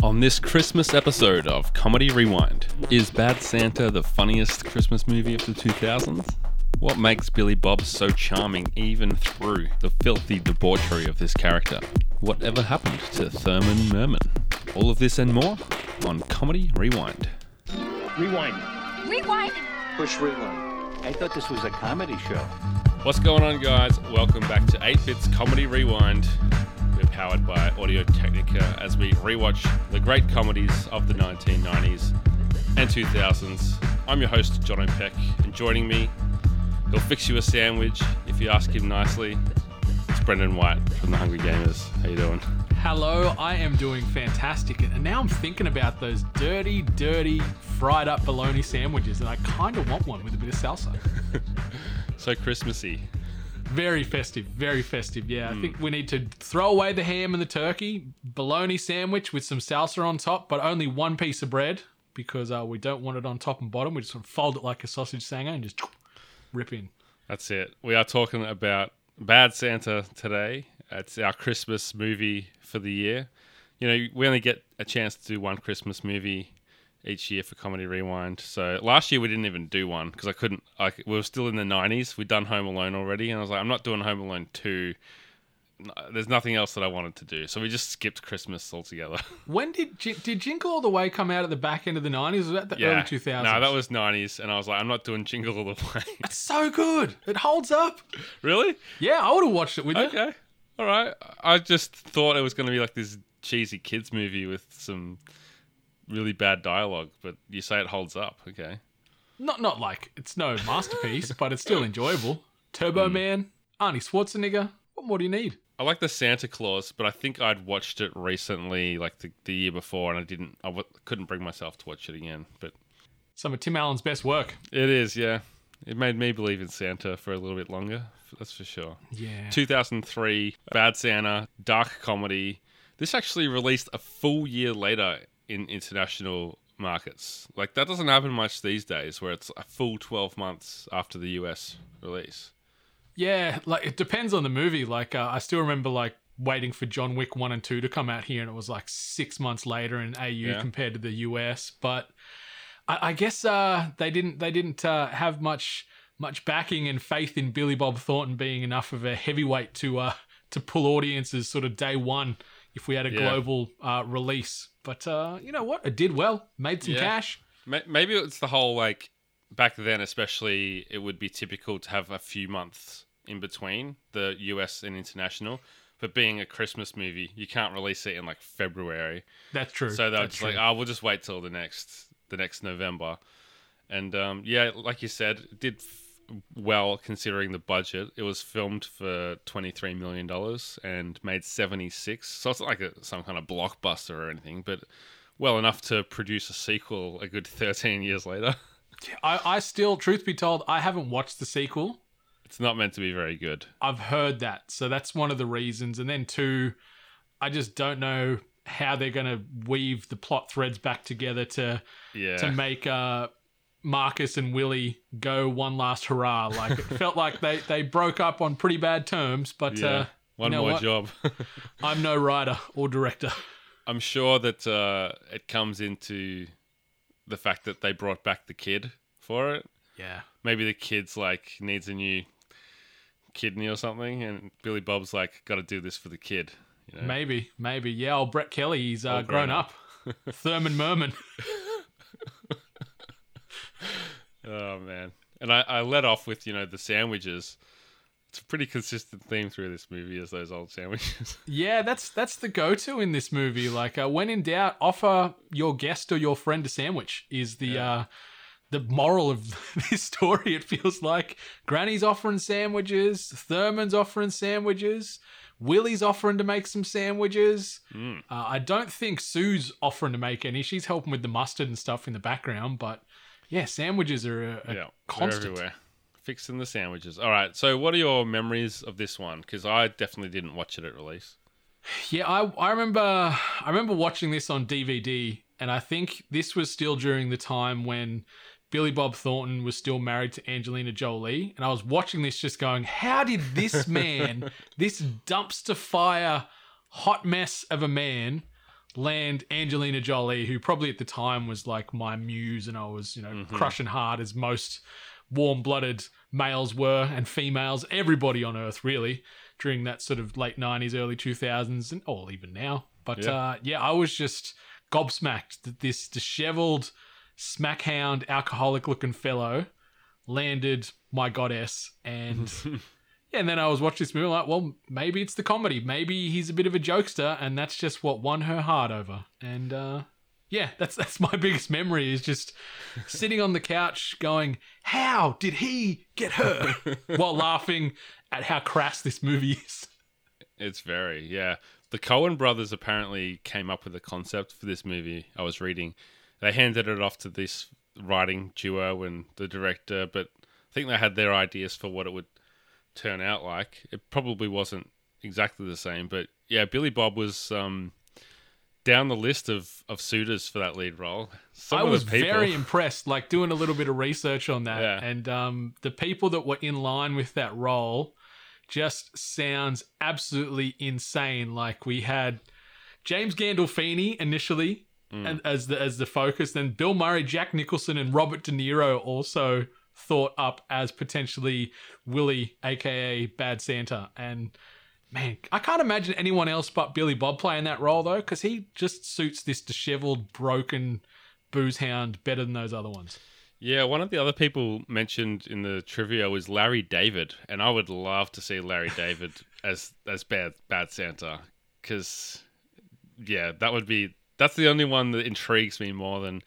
On this Christmas episode of Comedy Rewind, is Bad Santa the funniest Christmas movie of the 2000s? What makes Billy Bob so charming even through the filthy debauchery of this character? Whatever happened to Thurman Merman? All of this and more on Comedy Rewind. Rewind. Rewind. Push rewind. I thought this was a comedy show. What's going on, guys? Welcome back to 8 Bits Comedy Rewind. We're powered by Audio Technica as we rewatch the great comedies of the 1990s and 2000s. I'm your host, John O'Peck, and joining me, he'll fix you a sandwich if you ask him nicely. It's Brendan White from the Hungry Gamers. How you doing? Hello, I am doing fantastic. And now I'm thinking about those dirty, dirty, fried up bologna sandwiches, and I kind of want one with a bit of salsa. So Christmassy. Very festive, very festive. Yeah. I think we need to throw away the ham and the turkey, bologna sandwich with some salsa on top, but only one piece of bread because uh, we don't want it on top and bottom. We just sort of fold it like a sausage sanger and just rip in. That's it. We are talking about Bad Santa today. It's our Christmas movie for the year. You know, we only get a chance to do one Christmas movie each year for Comedy Rewind. So last year we didn't even do one because I couldn't. Like we were still in the '90s. We'd done Home Alone already, and I was like, I'm not doing Home Alone two. There's nothing else that I wanted to do, so we just skipped Christmas altogether. When did did Jingle All the Way come out at the back end of the 90s? Was that the early 2000s? No, that was '90s, and I was like, I'm not doing Jingle All the Way. It's so good. It holds up. really? Yeah, I would have watched it with you. Okay. All right. I just thought it was going to be like this cheesy kids movie with some really bad dialogue, but you say it holds up. Okay. Not not like it's no masterpiece, but it's still enjoyable. Turbo hmm. Man, Arnie Schwarzenegger. What more do you need? I like the Santa Claus, but I think I'd watched it recently, like the, the year before, and I didn't. I w- couldn't bring myself to watch it again. But Some of Tim Allen's best work. it is, yeah. It made me believe in Santa for a little bit longer. That's for sure. Yeah. 2003, Bad Santa, dark comedy. This actually released a full year later in international markets. Like that doesn't happen much these days, where it's a full 12 months after the US release. Yeah, like it depends on the movie. Like uh, I still remember like waiting for John Wick 1 and 2 to come out here and it was like 6 months later in AU Yeah. compared to the US, but I, I guess uh, they didn't they didn't uh, have much much backing and faith in Billy Bob Thornton being enough of a heavyweight to uh, to pull audiences sort of day one if we had a Yeah. global uh, release. But uh, you know what? It did well, made some Yeah. cash. Maybe it's the whole like back then, especially, it would be typical to have a few months in between the US and international. But being a Christmas movie, you can't release it in like February. That's true. So they're That's just like, oh, we'll just wait till the next the next November. And um, yeah, like you said, it did well considering the budget. It was filmed for twenty three million dollars and made seventy six. So it's not like a, some kind of blockbuster or anything, but well enough to produce a sequel a good thirteen years later. I, I still, truth be told, I haven't watched the sequel. It's not meant to be very good. I've heard that. So that's one of the reasons. And then two, I just don't know how they're going to weave the plot threads back together to Yeah, to make uh Marcus and Willie go one last hurrah. Like it felt like they they broke up on pretty bad terms, but yeah. uh One know more what? job. I'm no writer or director. I'm sure that uh, it comes into the fact that they brought back the kid for it. Yeah. maybe the kid's like needs a new kidney or something, and Billy Bob's like, got to do this for the kid. You know? Maybe, maybe. Yeah, old Brett Kelly, he's uh, grown, grown up. Thurman Merman. Oh man! And I, I let off with you know the sandwiches. It's a pretty consistent theme through this movie is those old sandwiches. Yeah, that's that's the go-to in this movie. Like, uh, when in doubt, offer your guest or your friend a sandwich. Is the Yeah. uh, the moral of this story? It feels like Granny's offering sandwiches, Thurman's offering sandwiches, Willie's offering to make some sandwiches. Mm. Uh, I don't think Sue's offering to make any. She's helping with the mustard and stuff in the background, but yeah, sandwiches are a, a yeah, constant. everywhere. Fixing the sandwiches. All right. So, what are your memories of this one? Because I definitely didn't watch it at release. Yeah, I I remember I remember watching this on DVD, and I think this was still during the time when Billy Bob Thornton was still married to Angelina Jolie, and I was watching this just going, how did this man, this dumpster fire hot mess of a man, land Angelina Jolie, who probably at the time was like my muse, and I was, you know, crushing hard as most warm blooded males were and females, everybody on earth really, during that sort of late 90s, early 2000s, and or even now. But Yeah. uh, yeah, I was just gobsmacked that this disheveled, smackhound, alcoholic looking fellow landed my goddess and. Yeah, and then I was watching this movie like, well, maybe it's the comedy. Maybe he's a bit of a jokester, and that's just what won her heart over. And uh, yeah, that's that's my biggest memory is just sitting on the couch going, "How did he get her?" while laughing at how crass this movie is. It's very, yeah. The Coen brothers apparently came up with the concept for this movie. I was reading. They handed it off to this writing duo and the director, but I think they had their ideas for what it would turn out like. It probably wasn't exactly the same, but yeah, Billy Bob was um, down the list of, of suitors for that lead role. Some I was very impressed, like doing a little bit of research on that, Yeah. and um, the people that were in line with that role just sounds absolutely insane. Like we had James Gandolfini initially Mm. and as the as the focus, then Bill Murray, Jack Nicholson, and Robert De Niro also thought up as potentially Willie, aka Bad Santa, and. Man, I can't imagine anyone else but Billy Bob playing that role though, because he just suits this disheveled, broken booze hound better than those other ones. Yeah, one of the other people mentioned in the trivia was Larry David, and I would love to see Larry David as as bad bad Santa, because yeah, that would be that's the only one that intrigues me more than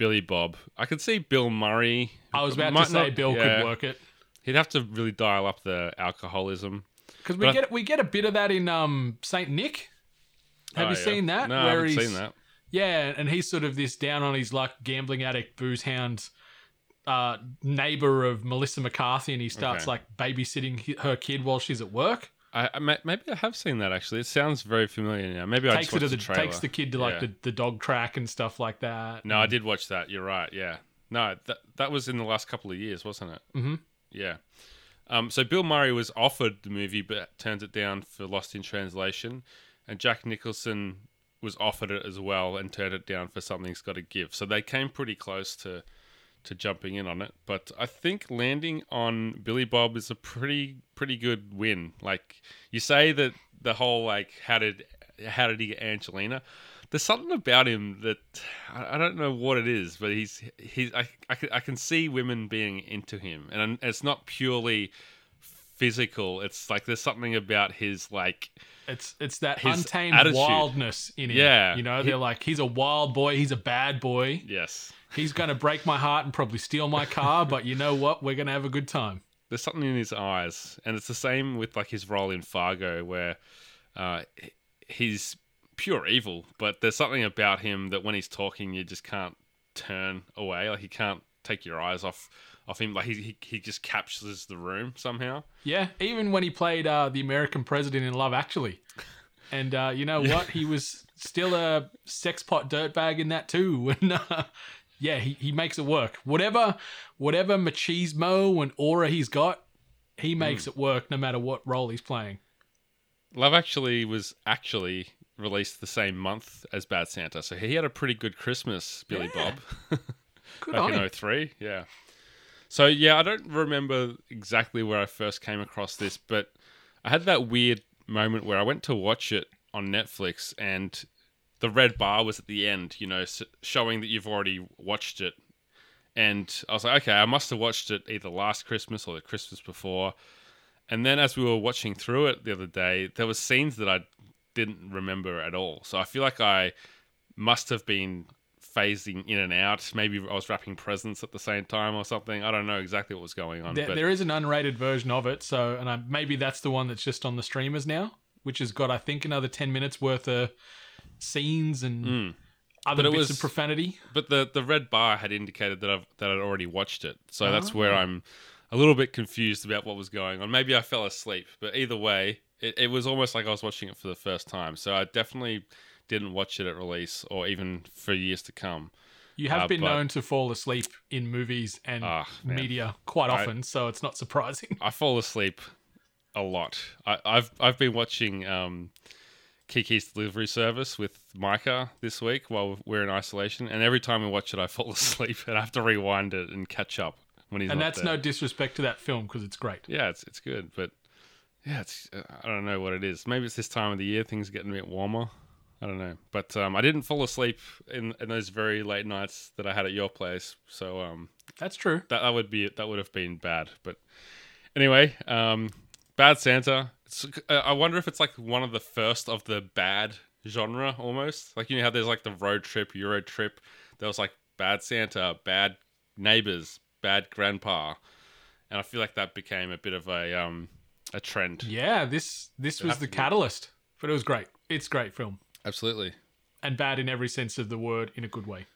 Billy Bob. I could see Bill Murray. I was about Might to say not- Bill yeah, could work it He'd have to really dial up the alcoholism. because we But I- get we get a bit of that in um Saint Nick. Have Oh, you yeah. seen that? No, I haven't he's- seen that. Yeah, and he's sort of this down on his luck gambling addict booze hound uh, neighbor of Melissa McCarthy, and he starts Okay. like babysitting hi- her kid while she's at work. I, I ma- maybe I have seen that actually. It sounds very familiar now. Maybe I takes just it to the, the takes the kid to like Yeah. the, the dog track and stuff like that. No, I did watch that. You're right. Yeah. No, that that was in the last couple of years, wasn't it? Mm-hmm. Yeah. Um, so Bill Murray was offered the movie, but turned it down for Lost in Translation, and Jack Nicholson was offered it as well and turned it down for Something's Got to Give. So they came pretty close to to jumping in on it. But I think landing on Billy Bob is a pretty pretty good win. Like you say that the whole like how did how did he get Angelina? There's something about him that I I don't know what it is, but he's he's I, I, can, I can see women being into him, and it's not purely physical. It's like there's something about his like It's it's that untamed attitude. wildness in him. Yeah. you know, He- they're like he's a wild boy, he's a bad boy. yes, He's gonna break my heart and probably steal my car, but you know what? We're gonna have a good time. there's something in his eyes, and it's the same with like his role in Fargo, where uh, he's pure evil, but there's something about him that when he's talking, you just can't turn away. Like you can't take your eyes off off him. Like he he, he just captures the room somehow. Yeah, even when he played uh, the American president in Love Actually, and uh, you know what? He was still a sexpot dirtbag in that too. And uh, yeah, he, he makes it work. Whatever whatever machismo and aura he's got, he hmm. makes it work no matter what role he's playing. Love Actually was actually released the same month as Bad Santa, so he had a pretty good Christmas, Billy Yeah. Bob. Good back on him. in 03 yeah so yeah i don't remember exactly where i first came across this but i had that weird moment where i went to watch it on netflix and the red bar was at the end you know showing that you've already watched it and i was like okay i must have watched it either last christmas or the christmas before and then as we were watching through it the other day there was scenes that i didn't remember at all so i feel like i must have been phasing in and out. Maybe I was wrapping presents at the same time or something. I don't know exactly what was going on. There, but there is an unrated version of it, so and I, maybe that's the one that's just on the streamers now, which has got I think another ten minutes worth of scenes and other But it bits was- of profanity. but the the red bar had indicated that I've that I'd already watched it. So that's Oh. where I'm a little bit confused about what was going on. Maybe I fell asleep, but either way, it, it was almost like I was watching it for the first time. So I definitely didn't watch it at release or even for years to come. You have Uh, been but- known to fall asleep in movies and Ah, media quite I- often, so it's not surprising. I fall asleep a lot. I, I've I've been watching um, Kiki's Delivery Service with Micah this week while we're in isolation, and every time we watch it, I fall asleep and I have to rewind it and catch up when he's and that's there. no disrespect to that film because it's great. Yeah, it's it's good, but yeah, it's uh, I don't know what it is. Maybe it's this time of the year, things are getting a bit warmer. I don't know, but um, I didn't fall asleep in, in those very late nights that I had at your place, so um, That's true. that that would be that would have been bad. But anyway, um, Bad Santa. Uh, I wonder if it's like one of the first of the bad genre almost. Like you know how there's like the road trip, Euro trip. There was like Bad Santa, Bad Neighbors, Bad Grandpa, and I feel like that became a bit of a um a trend. Yeah, this this was the to be. catalyst, but it was great. It's a great film Absolutely. and bad in every sense of the word in a good way.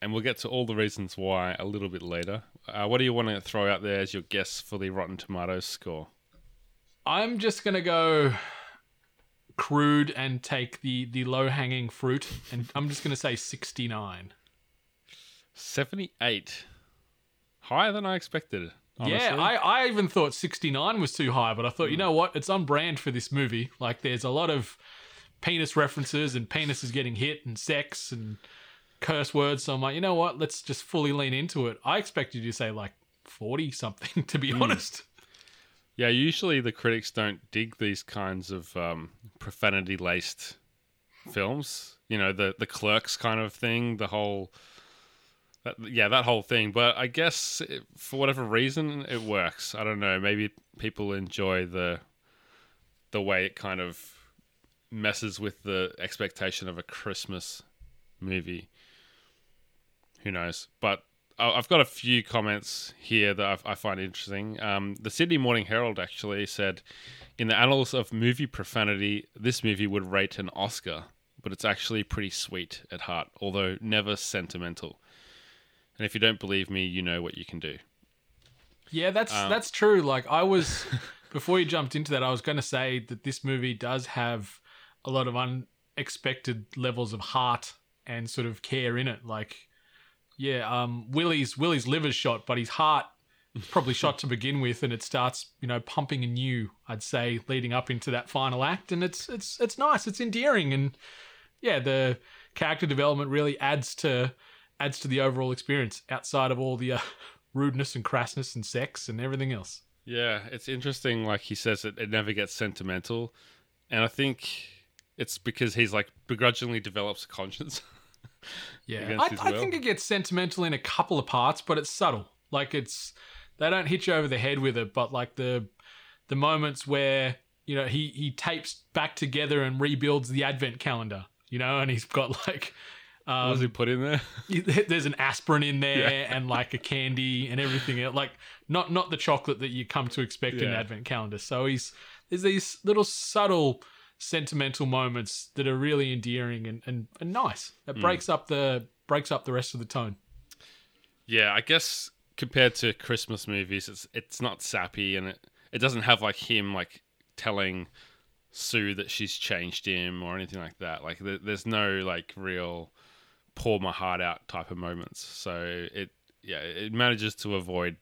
And we'll get to all the reasons why a little bit later. Uh, what do you want to throw out there as your guess for the Rotten Tomatoes score? I'm just gonna go crude and take the the low hanging fruit, and I'm just gonna say 69. 78. Higher than I expected. Honestly. Yeah, I, I even thought 69 was too high, but I thought, you hmm. know what? It's on brand for this movie. Like, there's a lot of penis references and penises getting hit and sex and curse words. So I'm like, you know what? Let's just fully lean into it. I expected you to say like 40 something, to be hmm. honest. Yeah, usually the critics don't dig these kinds of um, profanity laced films. You know, the the clerks kind of thing, the whole that, yeah, that whole thing. But I guess it, for whatever reason it works. I don't know. Maybe people enjoy the the way it kind of messes with the expectation of a Christmas movie. Who knows? But I've got a few comments here that I've, I find interesting. Um, the Sydney Morning Herald actually said, in the annals of movie profanity, this movie would rate an Oscar, but it's actually pretty sweet at heart, although never sentimental. And if you don't believe me, you know what you can do. Yeah, that's that's true. Like I was before you jumped into that, I was going to say that this movie does have a lot of unexpected levels of heart and sort of care in it. Like, yeah, um, Willie's Willie's liver's shot, but his heart probably shot to begin with, and it starts, you know, pumping anew. I'd say leading up into that final act, and it's it's it's nice, it's endearing, and yeah, the character development really adds to adds to the overall experience outside of all the uh, rudeness and crassness and sex and everything else. Yeah, it's interesting. Like he says, it, it never gets sentimental, and I think it's because he's like begrudgingly develops a conscience. Yeah, I, I think it gets sentimental in a couple of parts, but it's subtle. Like it's they don't hit you over the head with it, but like the the moments where you know he he tapes back together and rebuilds the advent calendar, you know, and he's got like. what does he Um, put in there? there's an aspirin in there and like a candy and everything else. like not not the chocolate that you come to expect in an advent calendar so he's there's these little subtle sentimental moments that are really endearing and, and, and nice Hmm. that breaks up the breaks up the rest of the tone Yeah, I guess compared to Christmas movies, it's it's not sappy and it it doesn't have like him like telling Sue that she's changed him or anything like that. Like there, there's no like real pour my heart out type of moments. So it yeah it manages to avoid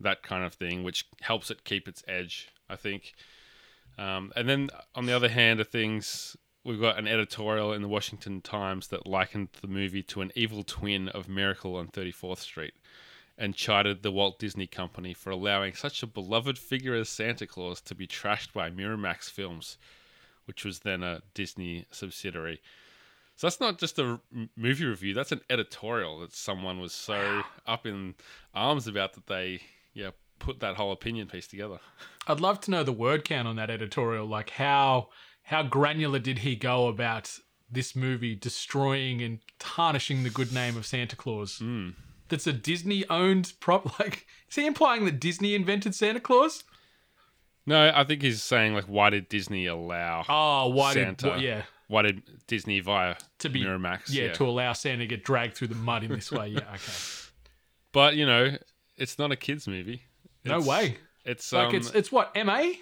that kind of thing, which helps it keep its edge. I think. Um, and then on the other hand of things, we've got an editorial in the Washington Times that likened the movie to an evil twin of Miracle on 34th Street and chided the Walt Disney Company for allowing such a beloved figure as Santa Claus to be trashed by Miramax Films, which was then a Disney subsidiary. So that's not just a movie review, that's an editorial that someone was so up in arms about that they yeah, put that whole opinion piece together. i'd love to know the word count on that editorial like how how granular did he go about this movie destroying and tarnishing the good name of santa claus Hmm. that's a Disney owned prop. Like, is he implying that Disney invented Santa Claus? No, I think he's saying like, why did Disney allow? Oh, why Santa. did? Yeah, Why did Disney via to be Miramax? Yeah, to allow Santa to get dragged through the mud in this way. Yeah, okay. but you know, it's not a kids movie. No way. It's Like um, it's it's what MA,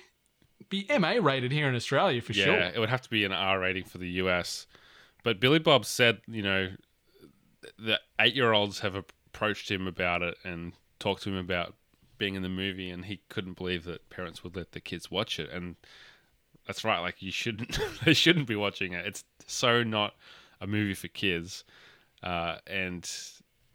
be MA rated here in Australia for yeah, sure. Yeah, it would have to be an R rating for the US. But Billy Bob said, you know, the eight year olds have approached him about it and talked to him about being in the movie, and he couldn't believe that parents would let the kids watch it. And that's right. Like you shouldn't, they shouldn't be watching it. It's so not a movie for kids. Uh, and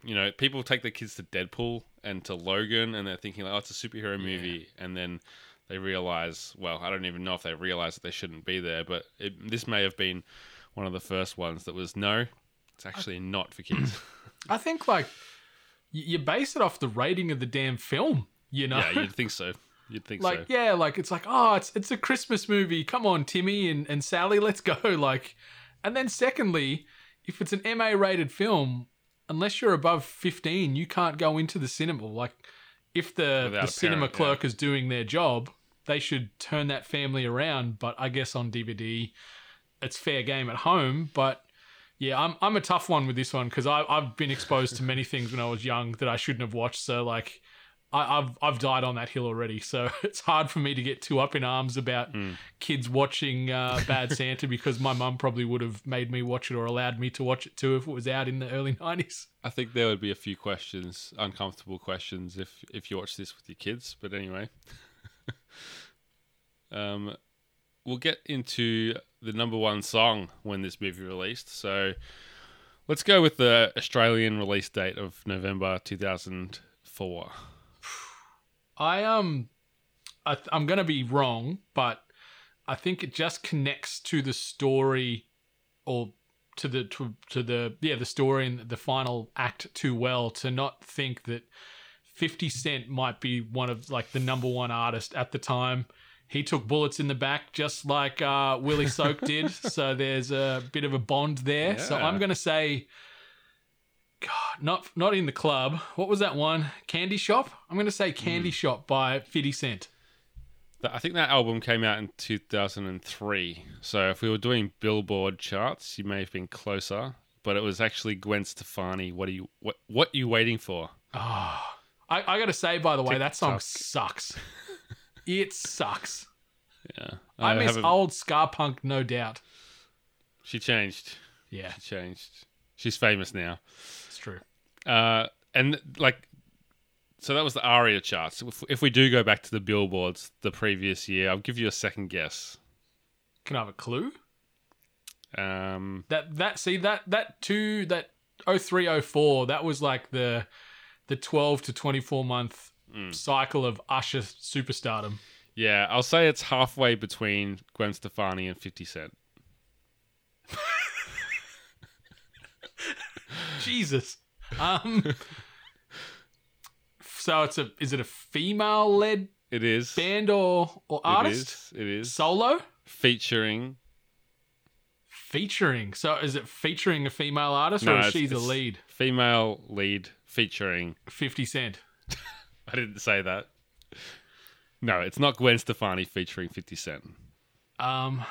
you know, people take their kids to Deadpool and to Logan, and they're thinking like, oh, it's a superhero movie, and then they realize, well, I don't even know if they realize that they shouldn't be there, but it, this may have been one of the first ones that was no, it's actually not for kids. I think like you base it off the rating of the damn film. You know, yeah, you'd think so. You'd think like so. yeah, like it's like oh, it's it's a Christmas movie. Come on, Timmy and and Sally, let's go. Like, and then secondly, if it's an MA rated film, unless you're above fifteen, you can't go into the cinema. Like, if the Without the cinema parent, clerk is doing their job, they should turn that family around. But I guess on DVD, it's fair game at home. But yeah, I'm I'm a tough one with this one because I I've been exposed to many things when I was young that I shouldn't have watched. So like. I, I've I've died on that hill already, so it's hard for me to get too up in arms about kids watching uh, Bad Santa because my mum probably would have made me watch it or allowed me to watch it too if it was out in the early nineties. I think there would be a few questions, uncomfortable questions, if if you watch this with your kids. But anyway, um, we'll get into the number one song when this movie released. So let's go with the Australian release date of November two thousand four. I um, I, th- I'm gonna be wrong, but I think it just connects to the story, or to the to, to the yeah the story and the final act too well to not think that 50 Cent might be one of like the number one artist at the time. He took bullets in the back just like uh, Willie Soke did, so there's a bit of a bond there. So I'm gonna say. God, not not in the club. What was that one? Candy Shop. I'm going to say Candy hmm. Shop by 50 Cent. I think that album came out in two thousand and three. So if we were doing Billboard charts, you may have been closer. But it was actually Gwen Stefani. What are you what what are you waiting for? Ah, I, I got to say, by the way, that song sucks. it sucks. Yeah, I, miss haven't- old ska punk, no doubt. She changed. Yeah, She changed. She's famous now. Uh, and like, so that was the ARIA charts. If, if we do go back to the billboards the previous year, I'll give you a second guess. Can I have a clue? Um, That that see that that two that 0304 that was like the the 12 to 24 month cycle of Usher superstardom. yeah, I'll say it's halfway between Gwen Stefani and Fifty Cent. Jesus. Um. so it's a is it a female led It is. band or or artist? is. It is Solo featuring. featuring. So is it featuring a female artist No, or is she the lead? Female lead featuring. Fifty Cent. I didn't say that. No, it's not Gwen Stefani featuring Fifty Cent. Um,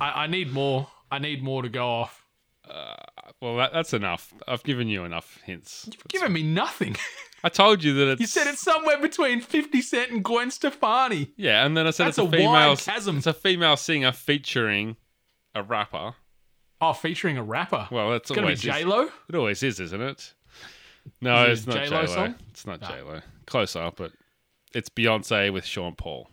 I, I need more. I need more to go off. Uh, well, that, that's enough. I've given you enough hints. You've given me nothing. I told you that it's. you said it's somewhere between Fifty Cent and Gwen Stefani. Yeah, and then I said That's it's a, a wide female chasm. It's a female singer featuring a rapper. Oh, featuring a rapper. Well, that's it's gonna be always J is. Lo. It always is, isn't it? No, Is it's it not J J-Lo Lo. song? It's not ah. No. J Lo. Close up, but it's Beyonce with Sean Paul.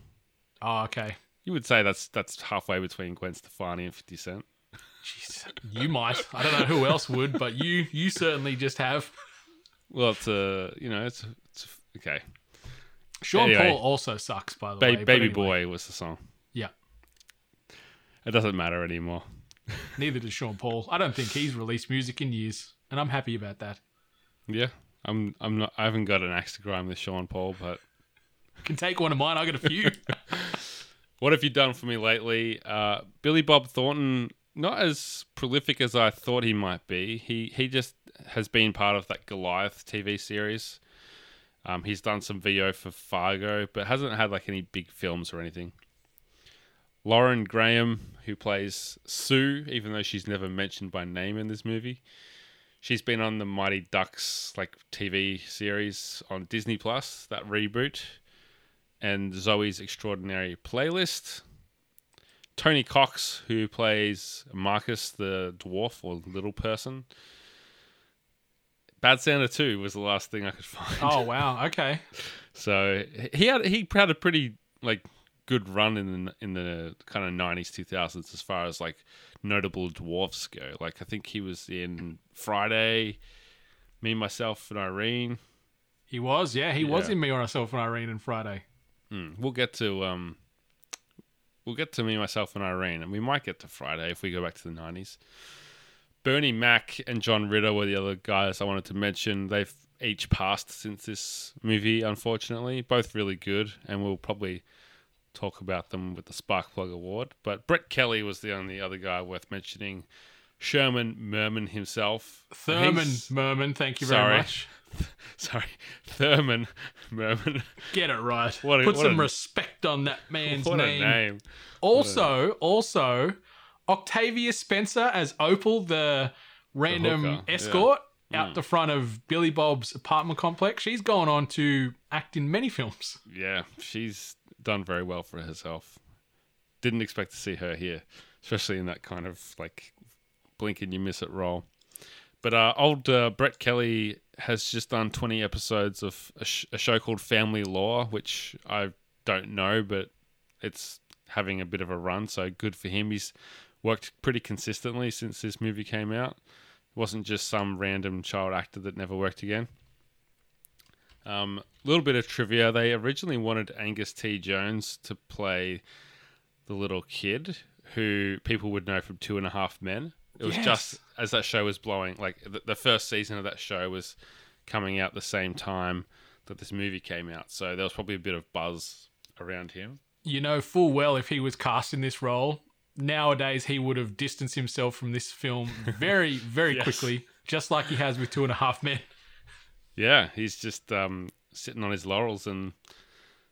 Oh, okay. You would say that's that's halfway between Gwen Stefani and Fifty Cent. Jeez, you might. I don't know who else would, but you you certainly just have. Well, it's a you know it's it's okay. Sean Anyway. Paul also sucks, by the Ba- way. Baby anyway. Boy was the song. Yeah. It doesn't matter anymore. Neither does Sean Paul. I don't think he's released music in years, and I'm happy about that. Yeah, I'm I'm not. I haven't got an axe to grind with Sean Paul, but Can take one of mine. I got a few. What have you done for me lately? Uh, Billy Bob Thornton, not as prolific as I thought he might be. He he just has been part of that Goliath TV series. Um, he's done some VO for Fargo, but hasn't had like any big films or anything. Lauren Graham, who plays Sue, even though she's never mentioned by name in this movie, she's been on the Mighty Ducks like TV series on Disney Plus, that reboot and Zoey's Extraordinary Playlist. Tony Cox, who plays Marcus the dwarf or little person. Bad Santa 2 was the last thing I could find. oh wow. Okay. So he had he had a pretty like good run in the in the kind of nineties, two thousands, as far as like notable dwarfs go. Like I think he was in Friday, me, myself, and Irene. He was, yeah, he was in Me, Myself, and Irene and Friday. Mm, we'll get to um, we'll get to me, myself, and Irene, and we might get to Friday if we go back to the nineties. Bernie Mac and John Ritter were the other guys I wanted to mention. They've each passed since this movie, unfortunately. Both really good, and we'll probably talk about them with the Sparkplug Award. But Brett Kelly was the only other guy worth mentioning. Sherman Merman himself. Thurman He's- Merman, thank you Sorry. very much. Sorry, Thurman Merman. Get it right. What a- Put what some a- respect on that man's what name. a name. Also, also, Octavia Spencer as Opal, the random yeah. escort Mm. out the front of Billy Bob's apartment complex. She's gone on to act in many films. Yeah, she's done very well for herself. Didn't expect to see her here, especially in that kind of like blink and you miss it role. But uh, old uh, Brett Kelly has just done 20 episodes of a, sh- a show called Family Law, which I don't know, but it's having a bit of a run, so good for him. He's worked pretty consistently since this movie came out. It wasn't just some random child actor that never worked again. A um, little bit of trivia. They originally wanted Angus T. Jones to play the little kid who people would know from Two and a Half Men. It was Yes. just as that show was blowing, like the, the first season of that show was coming out the same time that this movie came out. So there was probably a bit of buzz around him. You know full well if he was cast in this role, nowadays he would have distanced himself from this film very, very Yes. quickly, just like he has with Two and a Half Men. Yeah, he's just um, sitting on his laurels and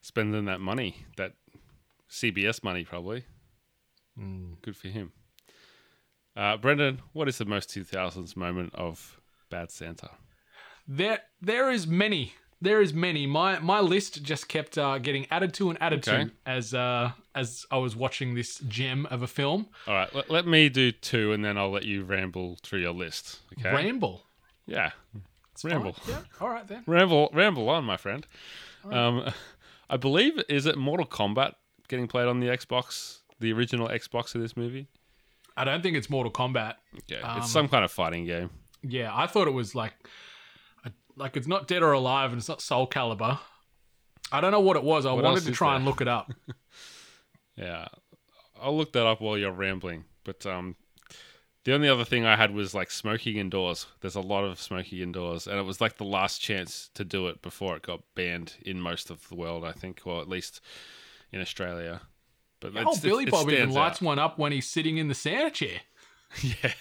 spending that money, that CBS money, probably. Good for him. Uh, Brendan, what is the most 2000s moment of Bad Santa? There, there is many. There is many. My my list just kept uh, getting added to and added Okay. to as uh, as I was watching this gem of a film. All right, let, let me do two and then I'll let you ramble through your list. Okay. Ramble. yeah. Ramble. Alright, yeah. All right then. Ramble, ramble on, my friend. Um, I believe is it Mortal Kombat getting played on the Xbox, the original Xbox of this movie. I don't think it's Mortal Kombat. Yeah, Um, it's some kind of fighting game. Yeah, I thought it was like, like it's not Dead or Alive and it's not Soul Calibur. I don't know what it was. I What wanted to is try there? and look it up. Yeah, I'll look that up while you're rambling. But um, the only other thing I had was like smoking indoors. There's a lot of smoking indoors, and it was like the last chance to do it before it got banned in most of the world, I think, or at least in Australia. But Oh, Billy Bob even lights out. one up when he's sitting in the Santa chair. Yeah,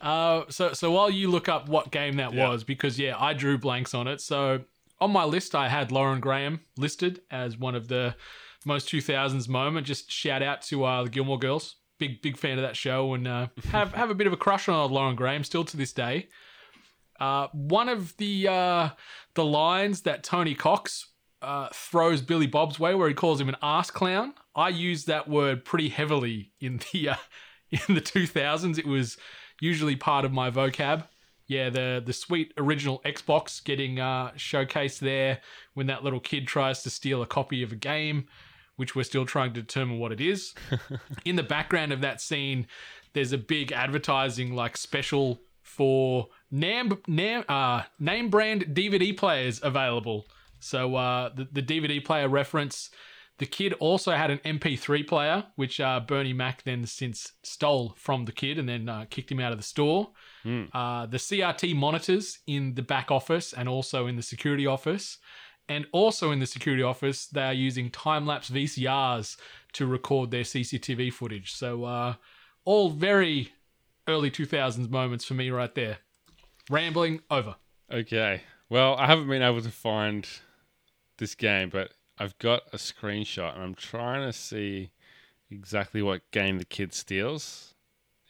Uh, so so while you look up what game that Yeah. was, because yeah, I drew blanks on it. So on my list, I had Lauren Graham listed as one of the most 2000s moment. Just shout out to uh, the Gilmore Girls. Big big fan of that show and uh, have have a bit of a crush on Lauren Graham still to this day. Uh, one of the uh, the lines that Tony Cox uh, throws Billy Bob's way, where he calls him an ass clown. I used that word pretty heavily in the uh, in the 2000s. It was usually part of my vocab. Yeah, the the sweet original Xbox getting uh, showcased there when that little kid tries to steal a copy of a game, which we're still trying to determine what it is. in the background of that scene, there's a big advertising like special for name name uh, name brand DVD players available. So uh, the the DVD player reference. The kid also had an MP3 player, which uh, Bernie Mac then since stole from the kid and then uh, kicked him out of the store. Uh, the CRT monitors in the back office and also in the security office. And also in the security office, they are using time lapse VCRs to record their CCTV footage. So, uh, all very early 2000s moments for me right there. Rambling over. Okay. Well, I haven't been able to find this game, but I've got a screenshot and I'm trying to see exactly what game the kid steals.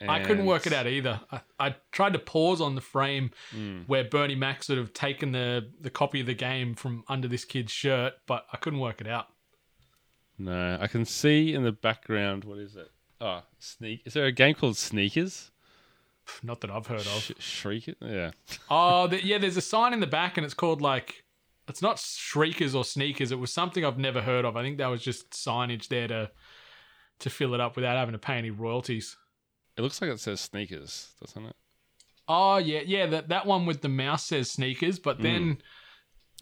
I couldn't work it out either. I, I tried to pause on the frame Hmm. where Bernie Mac sort of taken the, the copy of the game from under this kid's shirt, but I couldn't work it out. No, I can see in the background. What is it? Oh, sneak. Is there a game called Sneakers? Not that I've heard of. Sh- Shriek it. Yeah. Oh, the, yeah, there's a sign in the back and it's called like it's not shriekers or sneakers. It was something I've never heard of. I think that was just signage there to to fill it up without having to pay any royalties. It looks like it says sneakers, doesn't it? Oh yeah, yeah. That that one with the mouse says sneakers, but then hmm.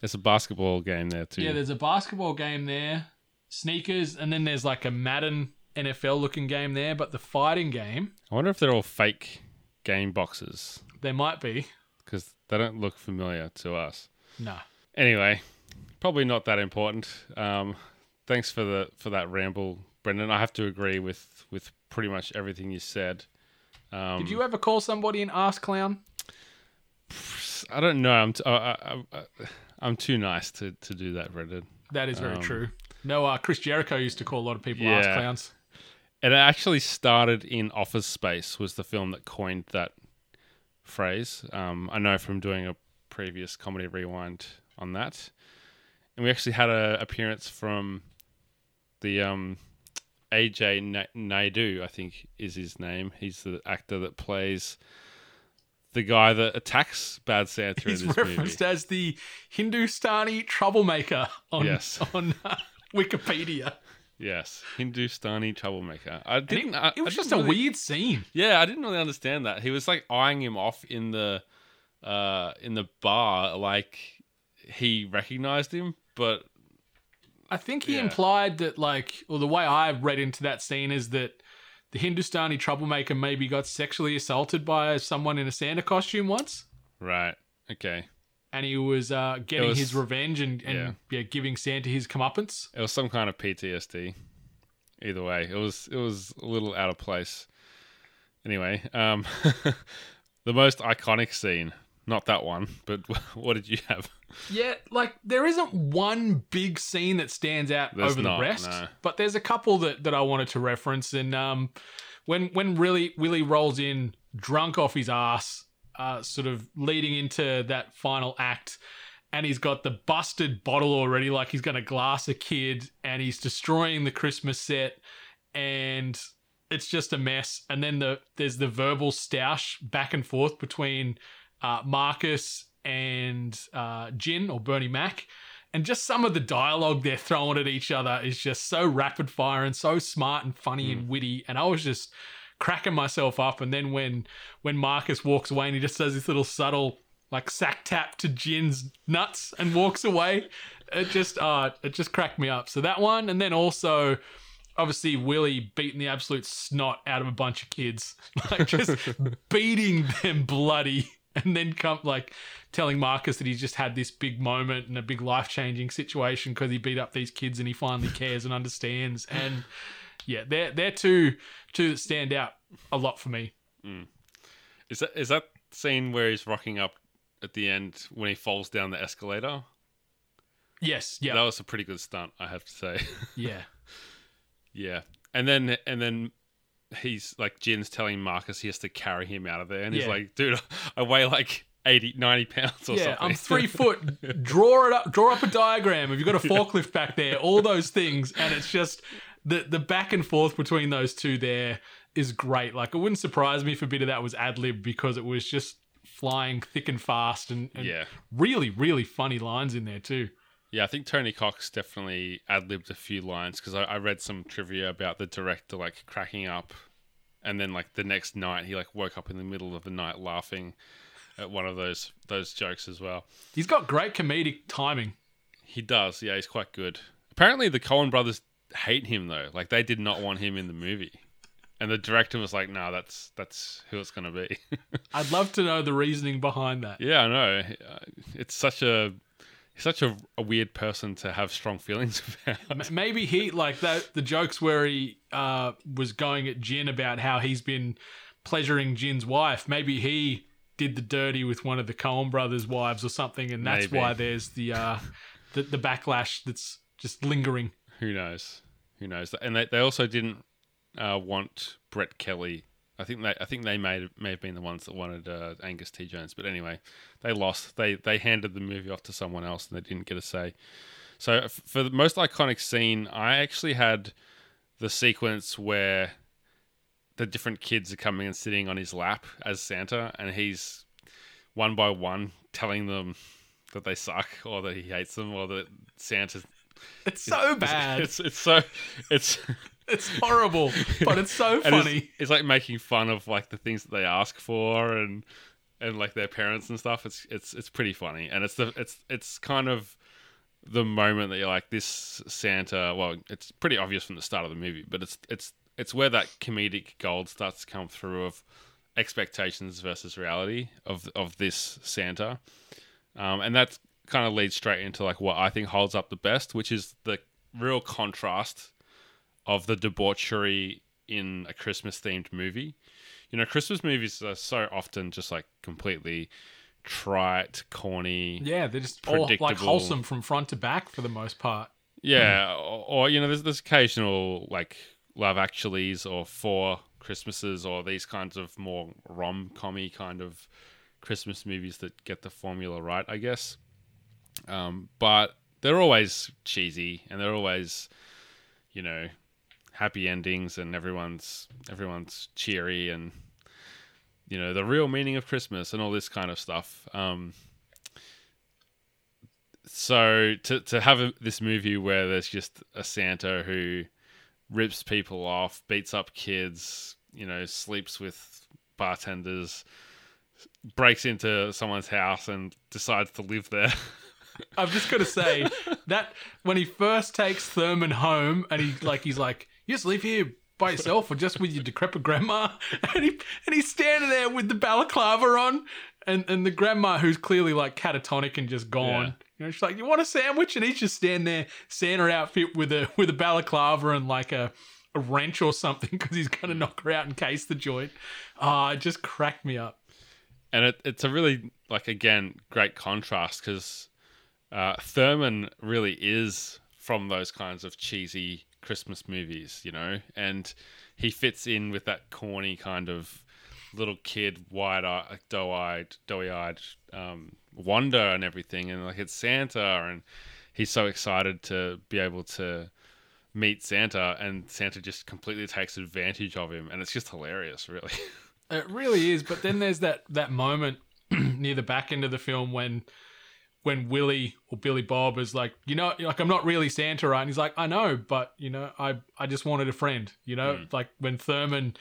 There's a basketball game there too. yeah, there's a basketball game there, sneakers, and then there's like a Madden NFL looking game there. But the fighting game, I wonder if they're all fake game boxes They might be. because they don't look familiar to us. No. Anyway, probably not that important. Um, thanks for the for that ramble, Brendan. I have to agree with with pretty much everything you said. Um, Did you ever call somebody an ass clown? I don't know. I'm t- I, I, I, I'm too nice to, to do that, Brendan. That is very Um, true. No, uh, Chris Jericho used to call a lot of people ass clowns. And it actually started in Office Space was the film that coined that phrase. Um, I know from doing a previous comedy rewind on that, and we actually had a appearance from the um, Ajay Na- Naidu, I think is his name. He's the actor that plays the guy that attacks Bad Santa He's referenced movie. as the Hindustani troublemaker on Yes. on uh, Wikipedia. Yes, Hindustani troublemaker. I didn't. it, I- it was I just a really- weird scene. Yeah, I didn't really understand that. He was like eyeing him off in the uh in the bar like he recognized him, but I think he Yeah. implied that, like, or the way I read into that scene is that the Hindustani troublemaker maybe got sexually assaulted by someone in a Santa costume once, right. Okay. and he was uh, getting was- his revenge and, and yeah. yeah. giving Santa his comeuppance. It was some kind of PTSD. Either way, it was it was a little out of place. Anyway, um the most iconic scene, not that one, but what did you have? Yeah, like there isn't one big scene that stands out There's over not, the rest, no. but there's a couple that, that I wanted to reference. And um, when when really Willie rolls in drunk off his ass, uh, sort of leading into that final act, and he's got the busted bottle already, like he's going to glass a kid, and he's destroying the Christmas set, and it's just a mess. And then the there's the verbal stoush back and forth between uh, Marcus and uh, Gin or Bernie Mac. And just some of the dialogue they're throwing at each other is just so rapid fire and so smart and funny and witty. And I was just cracking myself up. And then when when Marcus walks away and he just does this little subtle like sack tap to Gin's nuts and walks away, it just uh it just cracked me up. So that one, and then also obviously Willie beating the absolute snot out of a bunch of kids, like just beating them bloody, and then come like telling Marcus that he's just had this big moment and a big life changing situation because he beat up these kids and he finally cares and understands. And yeah, they're they're two two that stand out a lot for me. Mm. Is that is that scene where he's rocking up at the end when he falls down the escalator? Yes, yeah, That was a pretty good stunt, I have to say. yeah, Yeah. And then and then he's like Gin's telling Marcus he has to carry him out of there and he's Yeah. like, dude, I weigh like 80, 90 pounds or yeah. something. I'm three foot. Draw it up. Draw up a diagram. Have you've got a forklift back there? All those things, and it's just the the back and forth between those two there is great. Like it wouldn't surprise me if a bit of that was ad lib because it was just flying thick and fast and, and Yeah. really really funny lines in there too. Yeah, I think Tony Cox definitely ad libbed a few lines because I, I read some trivia about the director like cracking up, and then like the next night he like woke up in the middle of the night laughing at one of those those jokes as well. He's got great comedic timing. He does, yeah, he's quite good. Apparently, the Coen brothers hate him though; like they did not want him in the movie, and the director was like, "No, that's that's who it's gonna be." I'd love to know the reasoning behind that. yeah, I know. It's such a he's such a, a weird person to have strong feelings about. Maybe he like that the jokes where he uh, was going at Gin about how he's been pleasuring Gin's wife. Maybe he did the dirty with one of the Coen brothers' wives or something, and that's Maybe. why there's the, uh, the the backlash that's just lingering. Who knows? Who knows? And they, they also didn't uh, want Brett Kelly. I think they I think they may may have been the ones that wanted uh, Angus T Jones. But anyway, they lost. They they handed the movie off to someone else, and they didn't get a say. So f- for the most iconic scene, I actually had the sequence where the different kids are coming and sitting on his lap as Santa, and he's one by one telling them that they suck or that he hates them or that Santa's It's so bad. It's it's so it's It's horrible, but it's so and it's- funny. It's, like making fun of like the things that they ask for and and like their parents and stuff. It's it's it's pretty funny, and it's the it's it's kind of the moment that you're like this Santa. Well, it's pretty obvious from the start of the movie, but it's it's it's where that comedic gold starts to come through of expectations versus reality of of this Santa, um, and that kind of leads straight into like what I think holds up the best, which is the real contrast of the debauchery in a Christmas themed movie. You know, Christmas movies are so often just like completely trite, corny. Yeah, they're just all like wholesome from front to back for the most part. Yeah, or, or you know, there's there's occasional like Love Actuallys or Four Christmases or these kinds of more rom commy kind of Christmas movies that get the formula right, I guess. Um, but they're always cheesy and they're always, you know, happy endings and everyone's everyone's cheery and you know the real meaning of Christmas and all this kind of stuff. Um, so to to have a, this movie where there's just a Santa who rips people off, beats up kids, you know, sleeps with bartenders, breaks into someone's house and decides to live there. I've just got to say that when he first takes Thurman home and he like he's like, you just live here by yourself or just with your decrepit grandma, and he and he's standing there with the balaclava on, and and the grandma who's clearly like catatonic and just gone. Yeah. You know, she's like, "You want a sandwich?" And he's just standing there, Santa outfit with a with a balaclava and like a a wrench or something because he's gonna knock her out and case the joint. Ah, it just cracked me up. and it, it's a really like again great contrast because uh, Thurman really is from those kinds of cheesy Christmas movies, you know, and he fits in with that corny kind of little kid, wide-eyed, doe-eyed, doughy-eyed um, wonder and everything, and like it's Santa, and he's so excited to be able to meet Santa, and Santa just completely takes advantage of him, and it's just hilarious, really. It really is. But then there's that that moment near the back end of the film when when Willie or Billy Bob is like, you know, like I'm not really Santa, right? And he's like, I know, but you know, I I just wanted a friend. You know, mm. like when Thurman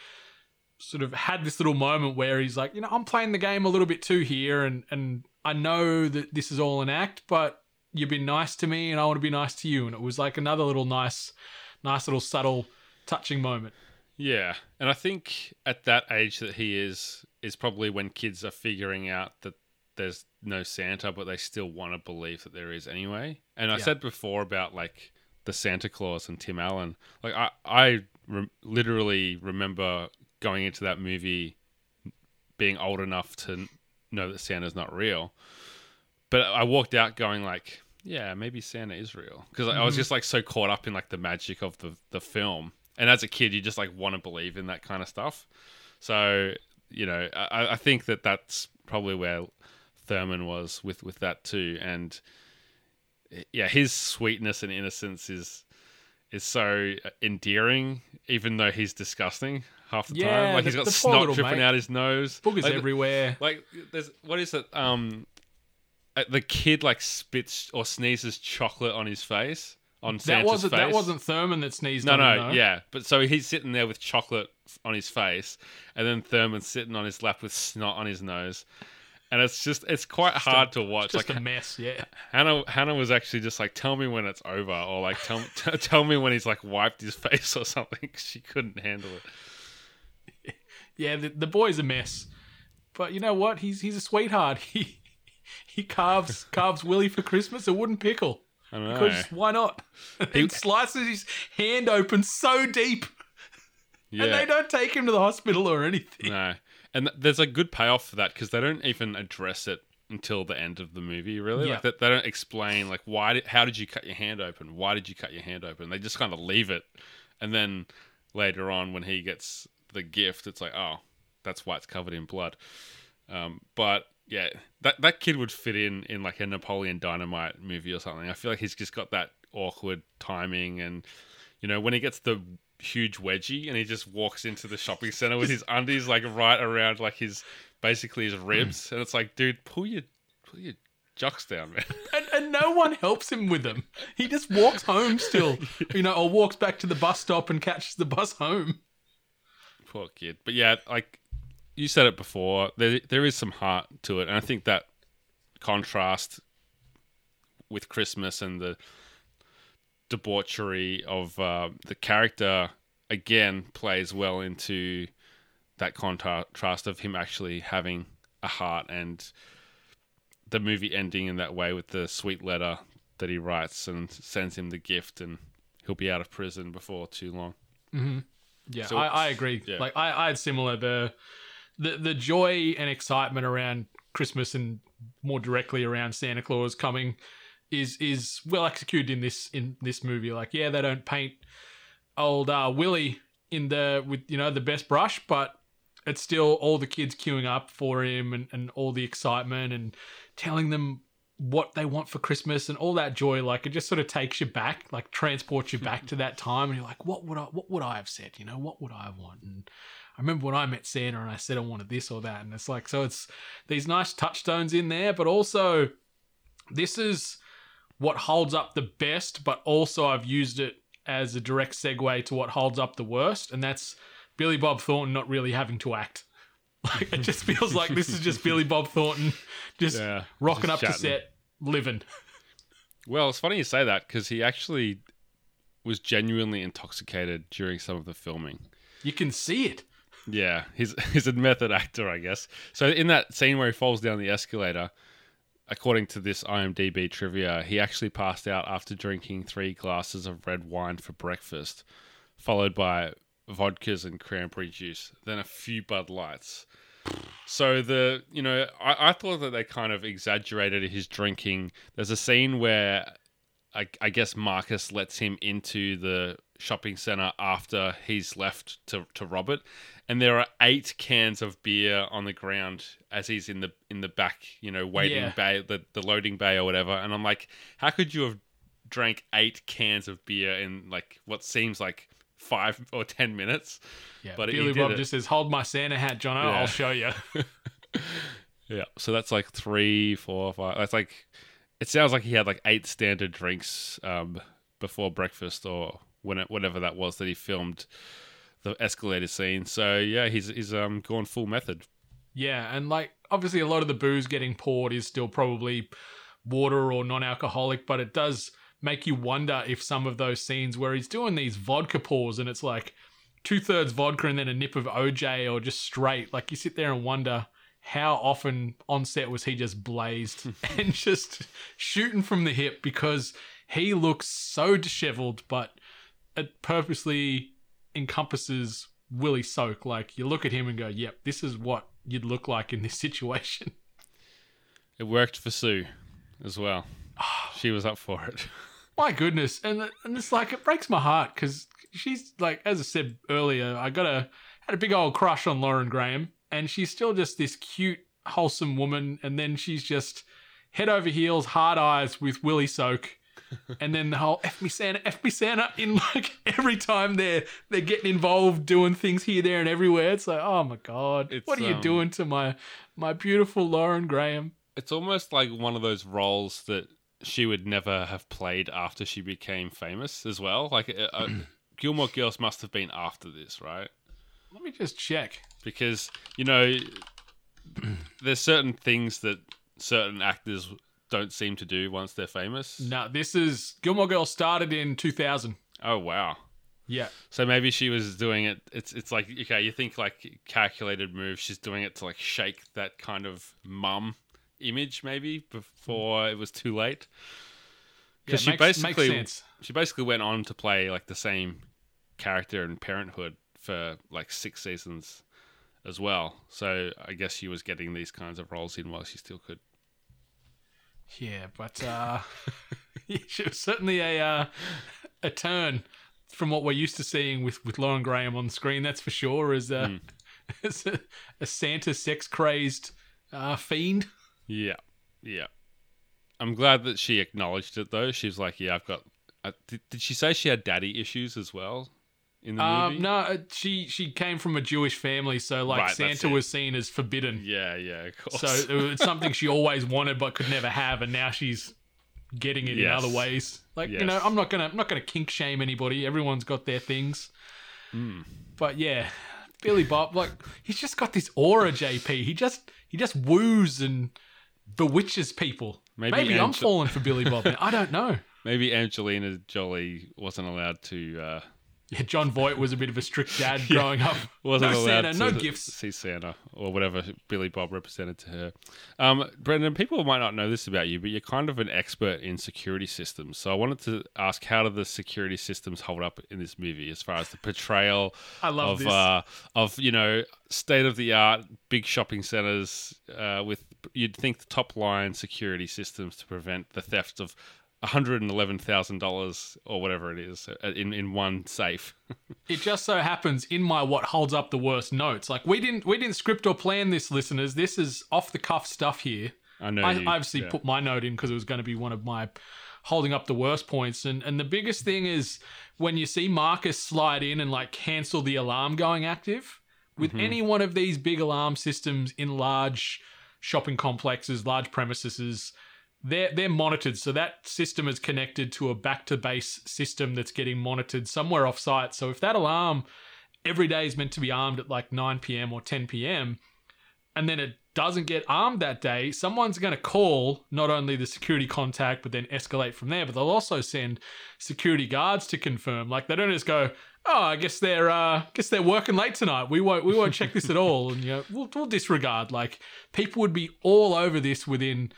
sort of had this little moment where he's like, you know, I'm playing the game a little bit too here, and and I know that this is all an act, but you've been nice to me, and I want to be nice to you. And it was like another little nice, nice little subtle, touching moment. Yeah, and I think at that age that he is is probably when kids are figuring out that there's no Santa, but they still want to believe that there is anyway. And I Yeah. said before about like the Santa Claus and Tim Allen. Like I, I re- literally remember going into that movie being old enough to know that Santa's not real, but I walked out going like, yeah, maybe Santa is real because I was mm-hmm. just like so caught up in like the magic of the the film. And as a kid, you just like want to believe in that kind of stuff. So you know, I, I think that that's probably where Thurman was with with that too. And yeah, his sweetness and innocence is is so endearing, even though he's disgusting half the Yeah, time. Like the- he's got snot dripping mate. out his nose, Boogers Like, everywhere. like there's what is it? Um, uh, the kid like spits or sneezes chocolate on his face on That Santa's wasn't face. that wasn't Thurman that sneezed. No, no, him, yeah. But so he's sitting there with chocolate on his face, and then Thurman's sitting on his lap with snot on his nose, and it's just it's quite hard to watch. Just like a mess. Yeah. Hannah, Hannah was actually just like, "Tell me when it's over," or like, "Tell t- tell me when he's like wiped his face or something." 'cause she couldn't handle it. Yeah, the, the boy's a mess. But you know what? He's he's a sweetheart. He he carves carves Willie for Christmas a wooden pickle. I know. Because why not? he slices his hand open so deep, yeah, and they don't take him to the hospital or anything. no, and th- there's a good payoff for that because they don't even address it until the end of the movie. Really, Yeah. like that they don't explain like why did how did you cut your hand open? Why did you cut your hand open? They just kind of leave it, and then later on when he gets the gift, it's like oh, that's why it's covered in blood. Um, but yeah, that that kid would fit in in like a Napoleon Dynamite movie or something. I feel like he's just got that awkward timing, and you know when he gets the huge wedgie and he just walks into the shopping center with his undies like right around like his basically his ribs, mm. and it's like, dude, pull your pull your jocks down, man. and, and no one helps him with them. He just walks home still, you know, or walks back to the bus stop and catches the bus home. Poor kid. But yeah, like you said it before, there there is some heart to it, and I think that contrast with Christmas and the debauchery of uh, the character again plays well into that contrast of him actually having a heart and the movie ending in that way with the sweet letter that he writes and sends him the gift and he'll be out of prison before too long. Yeah, So- I, I agree. yeah. Like I, I had similar the, the the joy and excitement around Christmas and more directly around Santa Claus coming is is well executed in this in this movie. Like, yeah, they don't paint old uh, Willie in the with you know the best brush, but it's still all the kids queuing up for him and, and all the excitement and telling them what they want for Christmas and all that joy. Like it just sort of takes you back, like transports you back to that time, and you're like, what would I what would I have said? You know, what would I want? And I remember when I met Santa and I said I wanted this or that, and it's like so it's these nice touchstones in there, but also this is what holds up the best, but also I've used it as a direct segue to what holds up the worst, and that's Billy Bob Thornton not really having to act. Like it just feels like this is just Billy Bob Thornton just Yeah, rocking just up to set, living. Well, it's funny you say that because he actually was genuinely intoxicated during some of the filming. You can see it. Yeah, he's he's a method actor, I guess. So in that scene where he falls down the escalator, according to this IMDb trivia, he actually passed out after drinking three glasses of red wine for breakfast, followed by vodkas and cranberry juice, then a few Bud Lights. So the you know I, I thought that they kind of exaggerated his drinking. There's a scene where I, I guess Marcus lets him into the shopping center after he's left to, to rob it, and there are eight cans of beer on the ground as he's in the in the back, you know, waiting Yeah. bay, the, the loading bay or whatever. And I'm like, how could you have drank eight cans of beer in like what seems like five or ten minutes? Yeah, But he Billy Bob just says, "Hold my Santa hat, Jono. Yeah. I'll show you." Yeah, so that's like three, four, five. That's like it sounds like he had like eight standard drinks um, before breakfast or when it, whatever that was that he filmed the escalator scene. So yeah, he's he's um gone full method. Yeah, and like obviously a lot of the booze getting poured is still probably water or non-alcoholic, but it does make you wonder if some of those scenes where he's doing these vodka pours and it's like two thirds vodka and then a nip of OJ or just straight, like you sit there and wonder how often on set was he just blazed and just shooting from the hip because he looks so disheveled, but it purposely encompasses Willie Soke. Like you look at him and go, "Yep, this is what you'd look like in this situation." It worked for Sue as well. She was up for it. My goodness, and and it's like it breaks my heart because she's like, as I said earlier, I got a had a big old crush on Lauren Graham, and she's still just this cute, wholesome woman, and then she's just head over heels, hard eyes with Willie Soke. And then the whole F me Santa, F me Santa in like every time they're they're getting involved doing things here, there, and everywhere. It's like, oh my god, It's, what are you um, doing to my my beautiful Lauren Graham? It's almost like one of those roles that she would never have played after she became famous as well. Like uh, uh, Gilmore Girls must have been after this, right? Let me just check. because you know there's certain things that certain actors don't seem to do once they're famous. No, this is Gilmore Girls started in 2000. Oh wow. Yeah. So maybe she was doing it. It's it's like okay, you think like calculated move. She's doing it to like shake that kind of mum image maybe before it was too late. Because Yeah, she makes- basically makes she basically went on to play like the same character in Parenthood for like six seasons as well. So I guess she was getting these kinds of roles in while she still could. Yeah, but uh, she was certainly a uh, a turn from what we're used to seeing with, with Lauren Graham on screen. That's for sure. As a, as a, a Santa sex crazed uh, fiend. Yeah, yeah. I'm glad that she acknowledged it though. She's like, yeah, I've got. Uh, did, did she say she had daddy issues as well in the Um, movie? no, uh, she she came from a Jewish family, so like Right, Santa was seen as forbidden. Yeah, yeah, of course. So it's something she always wanted but could never have, and now she's getting it Yes. in other ways. Like you know, I'm not gonna I'm not gonna kink shame anybody. Everyone's got their things. Hmm. But yeah, Billy Bob, like he's just got this aura. JP, he just he just woos and bewitches people. Maybe Maybe, I'm falling for Billy Bob. Man. I don't know. Maybe Angelina Jolie wasn't allowed to uh, Yeah, Jon Voight was a bit of a strict dad growing up. wasn't no allowed Santa, to no gifts. see Santa or whatever Billy Bob represented to her. Um, Brendan, people might not know this about you, but you're kind of an expert in security systems. So I wanted to ask, how do the security systems hold up in this movie, as far as the portrayal of uh, of you know state of the art big shopping centers uh, with you'd think the top line security systems to prevent the theft of. $111,000 or whatever it is uh, in, in one safe. it just so happens in my what holds up the worst notes. Like we didn't we didn't script or plan this, listeners. This is off the cuff stuff here. I know I, you- obviously yeah. put my note in because it was going to be one of my holding up the worst points. And and the biggest thing is when you see Marcus slide in and like cancel the alarm going active with Mm-hmm. any one of these big alarm systems in large shopping complexes, large premises. They're, they're monitored. So that system is connected to a back to base system that's getting monitored somewhere off site. So if that alarm every day is meant to be armed at like 9 p.m. or 10 p.m., and then it doesn't get armed that day, someone's going to call not only the security contact, but then escalate from there. But they'll also send security guards to confirm. Like they don't just go, "Oh, I guess they're, uh, guess they're working late tonight. We won't, we won't check this at all." And you know, we'll, we'll disregard. Like people would be all over this within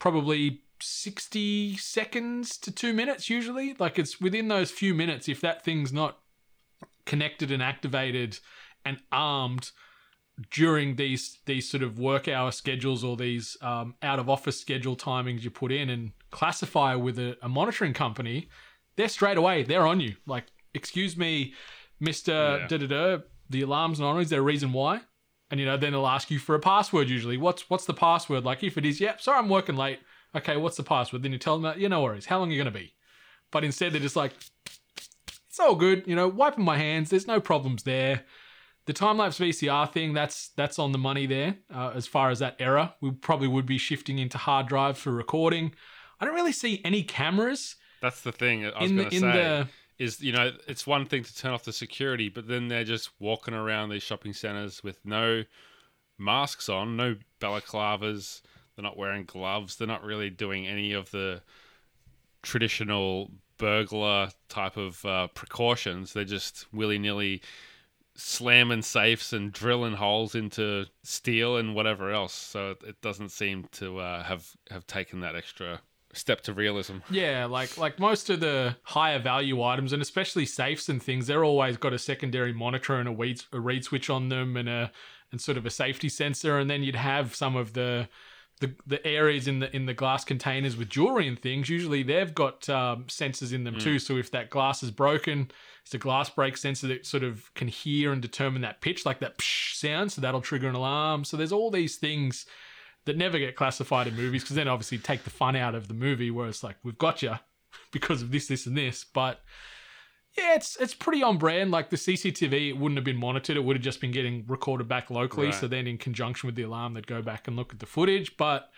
probably 60 seconds to two minutes. Usually, like it's within those few minutes. If that thing's not connected and activated and armed during these these sort of work hour schedules or these um, out of office schedule timings you put in and classify with a, a monitoring company, they're straight away they're on you. Like, excuse me, Mister Yeah. da da da, the alarm's not on. Is there a reason why? And you know, then they'll ask you for a password. Usually, what's what's the password? Like, if it is, yep, sorry, I'm working late. Okay, what's the password? Then you tell them that, yeah, no worries. How long are you gonna be? But instead, they're just like, it's all good. You know, wiping my hands. There's no problems there. The time lapse VCR thing, that's that's on the money there. Uh, as far as that error, we probably would be shifting into hard drive for recording. I don't really see any cameras That's the thing I was in going the to in say. the. Is you know it's one thing to turn off the security, but then they're just walking around these shopping centers with no masks on, no balaclavas. They're not wearing gloves. They're not really doing any of the traditional burglar type of uh, precautions. They're just willy nilly slamming safes and drilling holes into steel and whatever else. So it- doesn't seem to uh, have have taken that extra step to realism. Yeah, like like most of the higher value items, and especially safes and things, they're always got a secondary monitor and a read, a reed switch on them, and a and sort of a safety sensor, and then you'd have some of the the, the areas in the in the glass containers with jewelry and things. Usually, they've got um, sensors in them too. So if that glass is broken, it's a glass break sensor that sort of can hear and determine that pitch, like that psh sound. So that'll trigger an alarm. So there's all these things that never get classified in movies because then obviously take the fun out of the movie where it's like we've got you because of this, this, and this. But yeah, it's it's pretty on brand. Like the CCTV, it wouldn't have been monitored; it would have just been getting recorded back locally. Right. So then, in conjunction with the alarm, they'd go back and look at the footage. But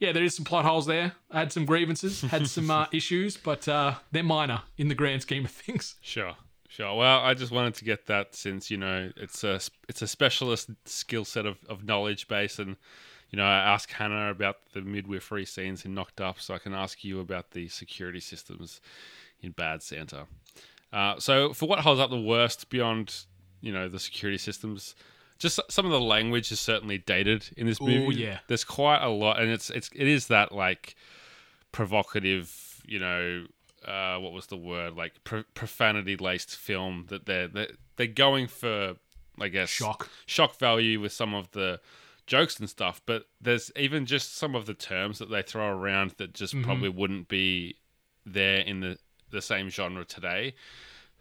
yeah, there is some plot holes there. I had some grievances, had some uh, issues, but uh, they're minor in the grand scheme of things. Sure, sure. Well, I just wanted to get that since you know it's a it's a specialist skill set of, of knowledge base, and you know I asked Hannah about the midwifery scenes in Knocked Up, so I can ask you about the security systems in Bad Santa. Uh, so, for what holds up the worst beyond you know the security systems, just some of the language is certainly dated in this movie. yeah. there's quite a lot, and it's it's it is that like provocative, you know, uh, what was the word like pro- profanity laced film that they're, they're they're going for, I guess Shock. shock value with some of the jokes and stuff. But there's even just some of the terms that they throw around that just probably wouldn't be there in the the same genre today.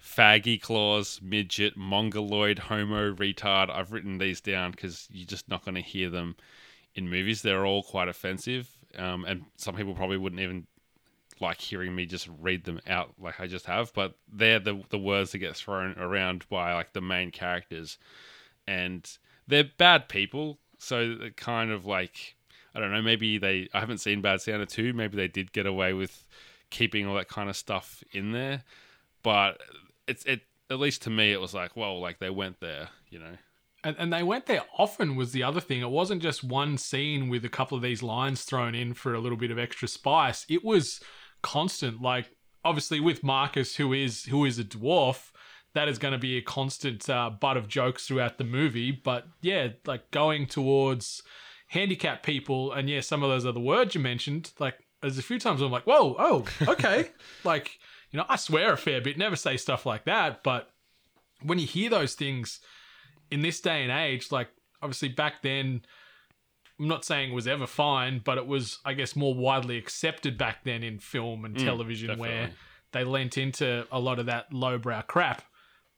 Faggy claws, midget, mongoloid, homo, retard. I've written these down because you're just not going to hear them in movies. They're all quite offensive, um, and some people probably wouldn't even like hearing me just read them out like I just have, but they're the the words that get thrown around by like the main characters, and they're bad people. So it kind of like I don't know. Maybe they I haven't seen Bad Santa two. Maybe they did get away with keeping all that kind of stuff in there, but it's it at least to me it was like well like they went there, you know. And, and they went there often was the other thing. It wasn't just one scene with a couple of these lines thrown in for a little bit of extra spice. It was constant. Like obviously with Marcus, who is who is a dwarf, that is going to be a constant uh, butt of jokes throughout the movie. But yeah, like going towards handicapped people, and yeah, some of those other words you mentioned, like there's a few times I'm like, whoa, oh, okay, like you know, I swear a fair bit, never say stuff like that, but when you hear those things in this day and age, like obviously back then, I'm not saying it was ever fine, but it was, I guess, more widely accepted back then in film and television where they lent into a lot of that lowbrow crap.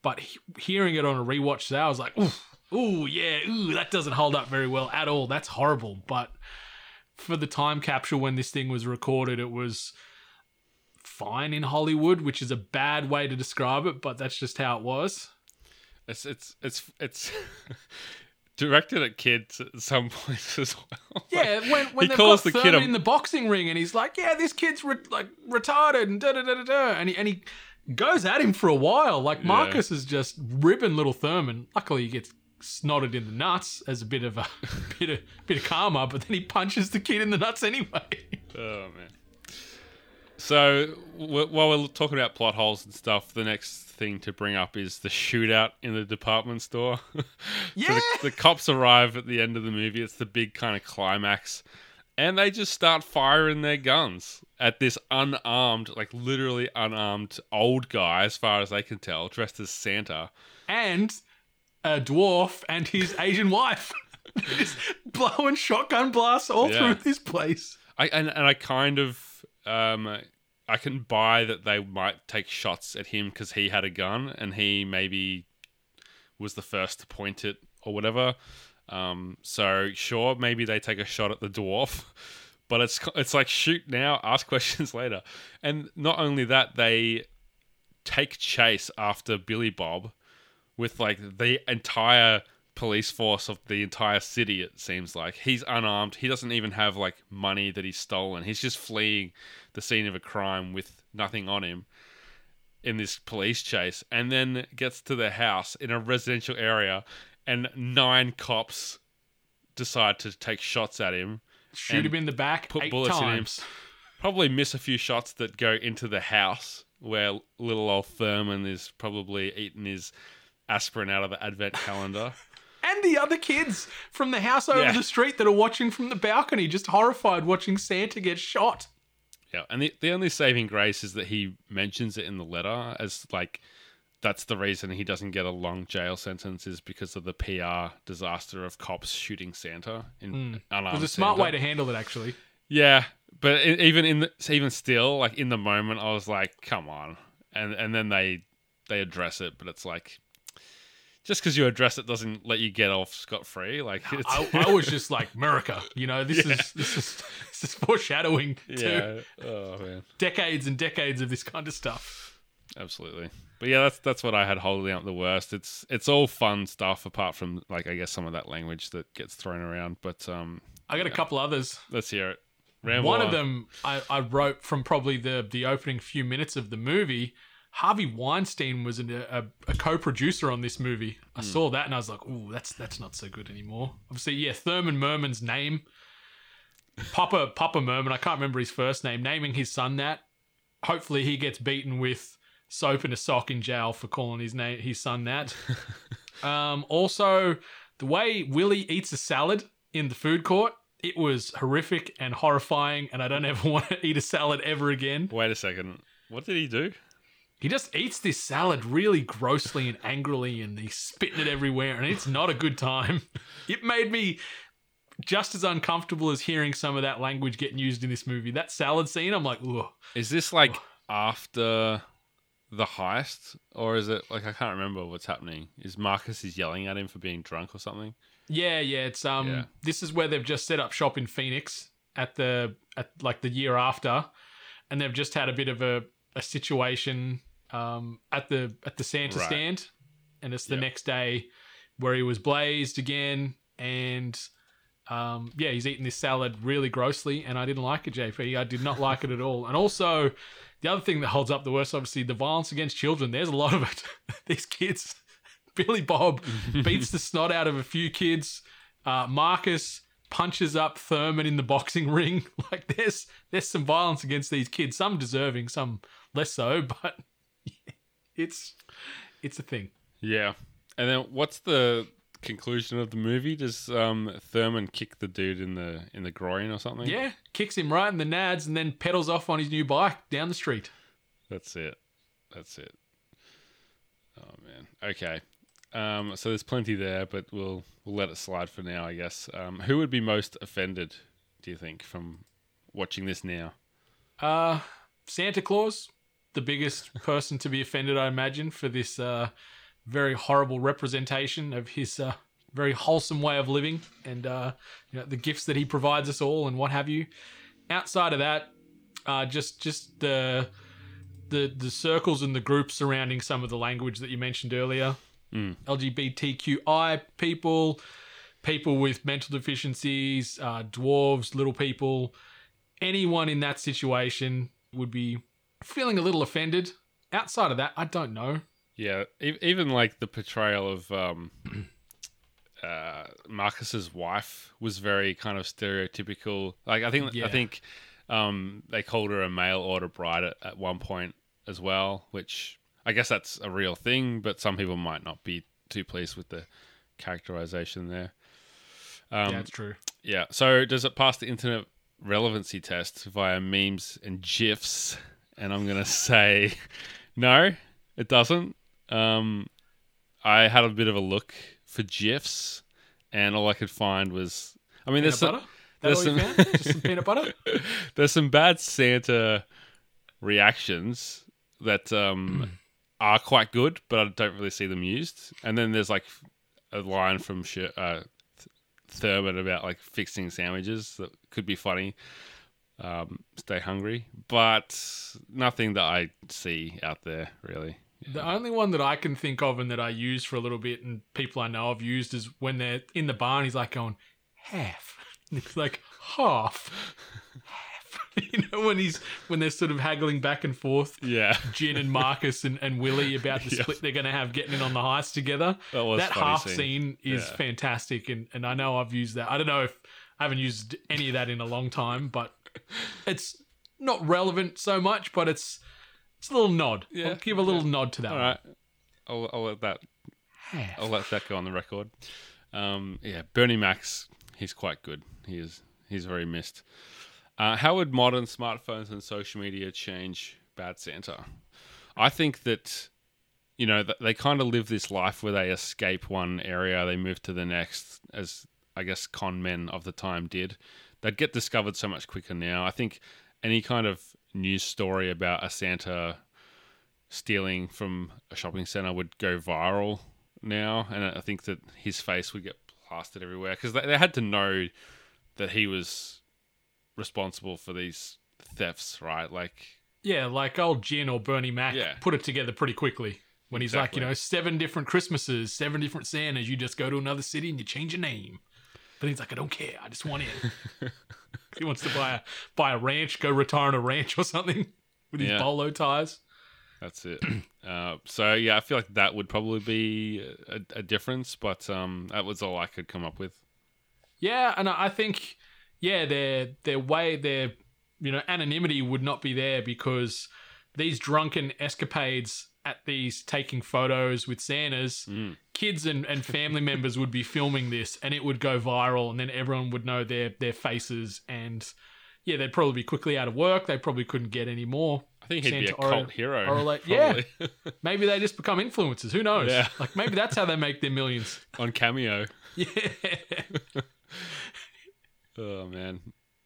But he- hearing it on a rewatch today, I was like, ooh, ooh, yeah, ooh, that doesn't hold up very well at all. That's horrible. But for the time capsule when this thing was recorded, it was fine in Hollywood, which is a bad way to describe it, but that's just how it was. It's it's it's it's directed at kids at some points as well. Yeah, when, when he they've calls got the Thurman kid a- in the boxing ring and he's like, "Yeah, this kid's re- like retarded," and da da da da da, and he and he goes at him for a while. Like Marcus is just ribbing little Thurman. Luckily, he gets snotted in the nuts as a bit of a bit of bit of karma, but then he punches the kid in the nuts anyway. Oh man. So w- while we're talking about plot holes and stuff, the next thing to bring up is the shootout in the department store. So Yeah. the, the cops arrive at the end of the movie. It's the big kind of climax, and they just start firing their guns at this unarmed, like literally unarmed old guy, as far as they can tell, dressed as Santa. and a dwarf and his Asian wife. Just blowing shotgun blasts all Yeah. through this place. I and, and I kind of um I can buy that they might take shots at him because he had a gun and he maybe was the first to point it or whatever. Um, so sure, maybe they take a shot at the dwarf, but it's it's like shoot now, ask questions later, and not only that, they take chase after Billy Bob with like the entire police force of the entire city it seems like. He's unarmed. He doesn't even have like money that he's stolen. He's just fleeing the scene of a crime with nothing on him in this police chase and then gets to the house in a residential area and nine cops decide to take shots at him Shoot him in the back put bullets in him. probably miss a few shots that go into the house where little old Thurman is probably eating his aspirin out of the advent calendar And the other kids from the house over Yeah. the street that are watching from the balcony, just horrified watching Santa get shot. Yeah, and the, the only saving grace is that he mentions it in the letter as like that's the reason he doesn't get a long jail sentence is because of the PR disaster of cops shooting Santa in hmm. It was a smart Santa. way to handle it, actually. Yeah, but even in the, even still, like in the moment, I was like, "Come on!" And and then they they address it, but it's like just because you address it doesn't let you get off scot free. Like it's, I, I was just like, America, you know, this is this is this is foreshadowing to yeah, oh man, decades and decades of this kind of stuff. Absolutely. But yeah, that's that's what I had holding up the worst. It's it's all fun stuff apart from like I guess some of that language that gets thrown around. But um, I got a couple others. let's hear it. Ramble One of them I, I wrote from probably the the opening few minutes of the movie. Harvey Weinstein was an, a, a co-producer on this movie. I saw that and I was like, "Ooh, that's that's not so good anymore." Obviously, yeah, Thurman Merman's name, Papa Papa Merman. I can't remember his first name. Naming his son that. Hopefully, he gets beaten with soap and a sock in jail for calling his name his son that. um, also, the way Willie eats a salad in the food court. It was horrific and horrifying, and I don't ever want to eat a salad ever again. Wait a second. What did he do? He just eats this salad really grossly and angrily, and he's spitting it everywhere, and it's not a good time. It made me just as uncomfortable as hearing some of that language getting used in this movie. That salad scene, I'm like, ugh. Is this like after the heist, or is it like I can't remember what's happening? Is Marcus is yelling at him for being drunk or something? Yeah, yeah. It's um, Yeah. this is where they've just set up shop in Phoenix at the at like the year after, and they've just had a bit of a, a situation um, at the at the Santa Right. stand, and it's the Yep. next day where he was blazed again, and um, yeah, he's eating this salad really grossly, and I didn't like it, JP. I did not like it at all, and also. The other thing that holds up the worst, obviously, the violence against children. There's a lot of it. These kids, Billy Bob beats the snot out of a few kids. Uh, Marcus punches up Thurman in the boxing ring. Like there's there's some violence against these kids. Some deserving, some less so, but it's it's a thing. Yeah. And then what's the conclusion of the movie? Does um, Thurman kick the dude in the in the groin or something? Yeah, kicks him right in the nads and then pedals off on his new bike down the street. That's it. That's it. Oh man. Okay. Um, so there's plenty there, but we'll we'll let it slide for now, I guess. Um, who would be most offended, do you think, from watching this now? Uh, Santa Claus, the biggest person to be offended, I imagine, for this uh, very horrible representation of his uh, very wholesome way of living and uh, you know, the gifts that he provides us all and what have you. Outside of that, uh, just just the the the circles and the groups surrounding some of the language that you mentioned earlier. LGBTQI people, people with mental deficiencies, uh, dwarves, little people, anyone in that situation would be feeling a little offended. Outside of that, I don't know. Yeah, e- even like the portrayal of um, uh, Marcus's wife was very kind of stereotypical. Like I think Yeah. I think um, they called her a mail order bride at, at one point as well, which I guess that's a real thing, but some people might not be too pleased with the characterization there. Um, yeah, it's true. yeah. So does it pass the internet relevancy test via memes and gifs? And I'm gonna say no, it doesn't. Um, I had a bit of a look for gifs, and all I could find was, I mean, Peanut there's butter? some, there's some- Just some peanut butter? there's some bad Santa reactions that um, are quite good, but I don't really see them used. And then there's like a line from Sh- uh, Thurman about like fixing sandwiches that could be funny. Um, stay hungry, but nothing that I see out there really. The only one that I can think of and that I use for a little bit and people I know have used is when they're in the barn, he's like going, half. And it's like, half. Half. you know, when he's when they're sort of haggling back and forth, Yeah, Gin and Marcus and, and Willie about the Yeah. split they're gonna have getting in on the heist together. that was that half scene. scene, is Yeah. fantastic and, and I know I've used that. I don't know if I haven't used any of that in a long time, but it's not relevant so much, but it's it's a little nod. Yeah, I'll give a little nod to that All one. right, I'll, I'll let that. I'll let that go on the record. Um, yeah, Bernie Mac, he's quite good. He is. He's very missed. Uh, how would modern smartphones and social media change Bad Santa? I think that you know they kind of live this life where they escape one area, they move to the next, as I guess con men of the time did. They'd get discovered so much quicker now. I think any kind of news story about a Santa stealing from a shopping center would go viral now, and I think that his face would get plastered everywhere because they, they had to know that he was responsible for these thefts, right? Like, Yeah, like old Gin or Bernie Mac Yeah. put it together pretty quickly. When he's like, you know, seven different Christmases, seven different Santas, you just go to another city and you change your name. But he's like, I don't care, I just want in. he wants to buy a buy a ranch, go retire on a ranch or something with his Yeah. bolo ties. that's it. uh, so yeah, I feel like that would probably be a, a difference, but um, that was all I could come up with. Yeah, and I I think yeah, their their way their you know anonymity would not be there because these drunken escapades at these taking photos with Santas, Mm. kids and, and family members would be filming this and it would go viral and then everyone would know their their faces and yeah, they'd probably be quickly out of work. They probably couldn't get any more. I think he'd be a Santa or- cult hero. or like- yeah. Maybe they just become influencers. Who knows? Yeah. Like maybe that's how they make their millions. on Cameo. Yeah. Oh man,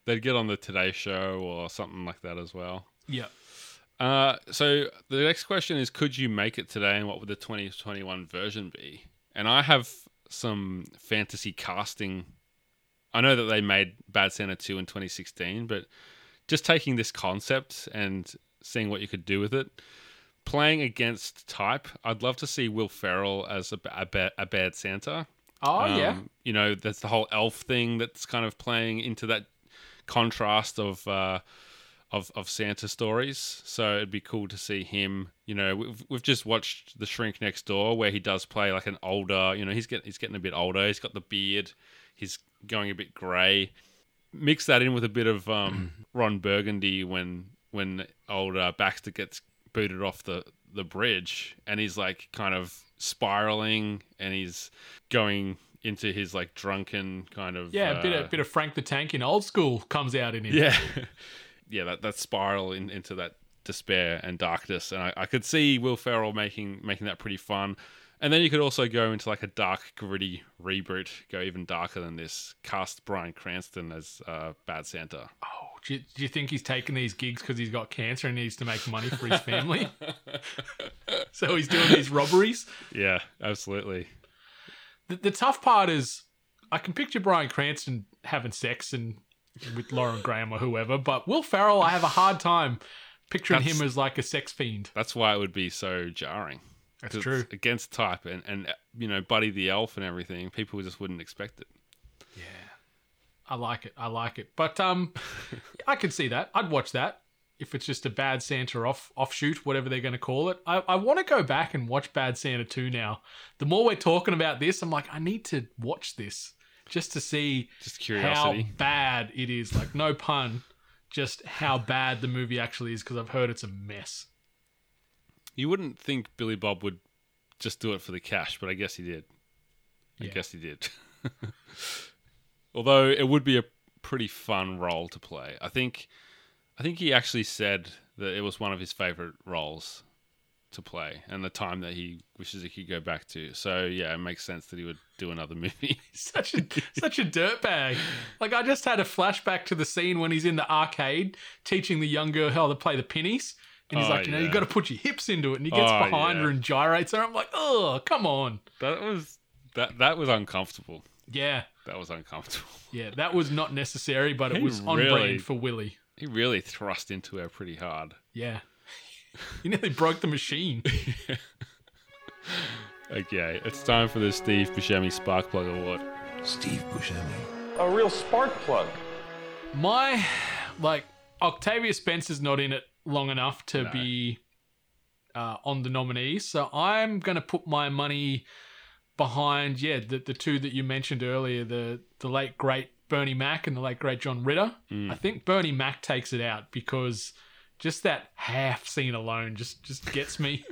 they'd get on the Today Show or something like that as well. yeah. Uh, so the next question is: Could you make it today, and what would the 2021 version be? And I have some fantasy casting. I know that they made Bad Santa 2 in 2016, but just taking this concept and seeing what you could do with it. Playing against type, I'd love to see Will Ferrell as a, a, a bad Santa. Oh yeah. Um, You know, that's the whole elf thing that's kind of playing into that contrast of uh, of of Santa stories. So it'd be cool to see him. You know, we've, we've just watched The Shrink Next Door, where he does play like an older. You know, he's getting he's getting a bit older. He's got the beard. He's going a bit grey. Mix that in with a bit of um, Ron Burgundy when when old uh, Baxter gets booted off the the bridge, and he's like kind of spiraling, and he's going into his like drunken kind of Yeah, a bit uh, of bit of Frank the Tank in old school comes out in him. yeah, yeah, that that spiral in, into that despair and darkness, and I, I could see Will Ferrell making making that pretty fun. And then you could also go into like a dark, gritty reboot, go even darker than this. Cast Bryan Cranston as uh, Bad Santa. Oh, do you, do you think he's taking these gigs because he's got cancer and needs to make money for his family? so he's doing these robberies. Yeah, absolutely. The, the tough part is, I can picture Bryan Cranston having sex and with Lauren Graham or whoever, but Will Ferrell, I have a hard time picturing That's- him as like a sex fiend. That's why it would be so jarring. That's true. against type, and and you know, Buddy the Elf and everything. People just wouldn't expect it. Yeah, I like it. I like it. But um, I could see that. I'd watch that if it's just a Bad Santa off offshoot, whatever they're going to call it. I, I want to go back and watch Bad Santa 2 now. The more we're talking about this, I'm like, I need to watch this just to see Just how curiosity. bad it is. Like, no pun, just how bad the movie actually is because I've heard it's a mess. You wouldn't think Billy Bob would just do it for the cash, but I guess he did. I Yeah. guess he did. Although it would be a pretty fun role to play. I think I think he actually said that it was one of his favorite roles to play and the time that he wishes he could go back to. So yeah, it makes sense that he would do another movie. such a such a dirtbag. Like I just had a flashback to the scene when he's in the arcade teaching the young girl how to play the pennies. And he's Oh, like, you know, yeah. you got to put your hips into it. And he gets Oh, behind her and gyrates her. I'm like, oh, come on. that was that that was uncomfortable. Yeah, That was uncomfortable. yeah, that was not necessary, but it was on really- brand for Willie. He really thrust into her pretty hard. Yeah, he nearly broke the machine. Okay, it's time for the Steve Buscemi Spark Plug Award. Steve Buscemi. A real spark plug. My like Octavia Spencer's not in it long enough to No. be uh, on the nominees, so I'm gonna put my money behind yeah the the two that you mentioned earlier, the the late great Bernie Mac and the late great John Ritter. I think Bernie Mac takes it out because just that half scene alone just just gets me.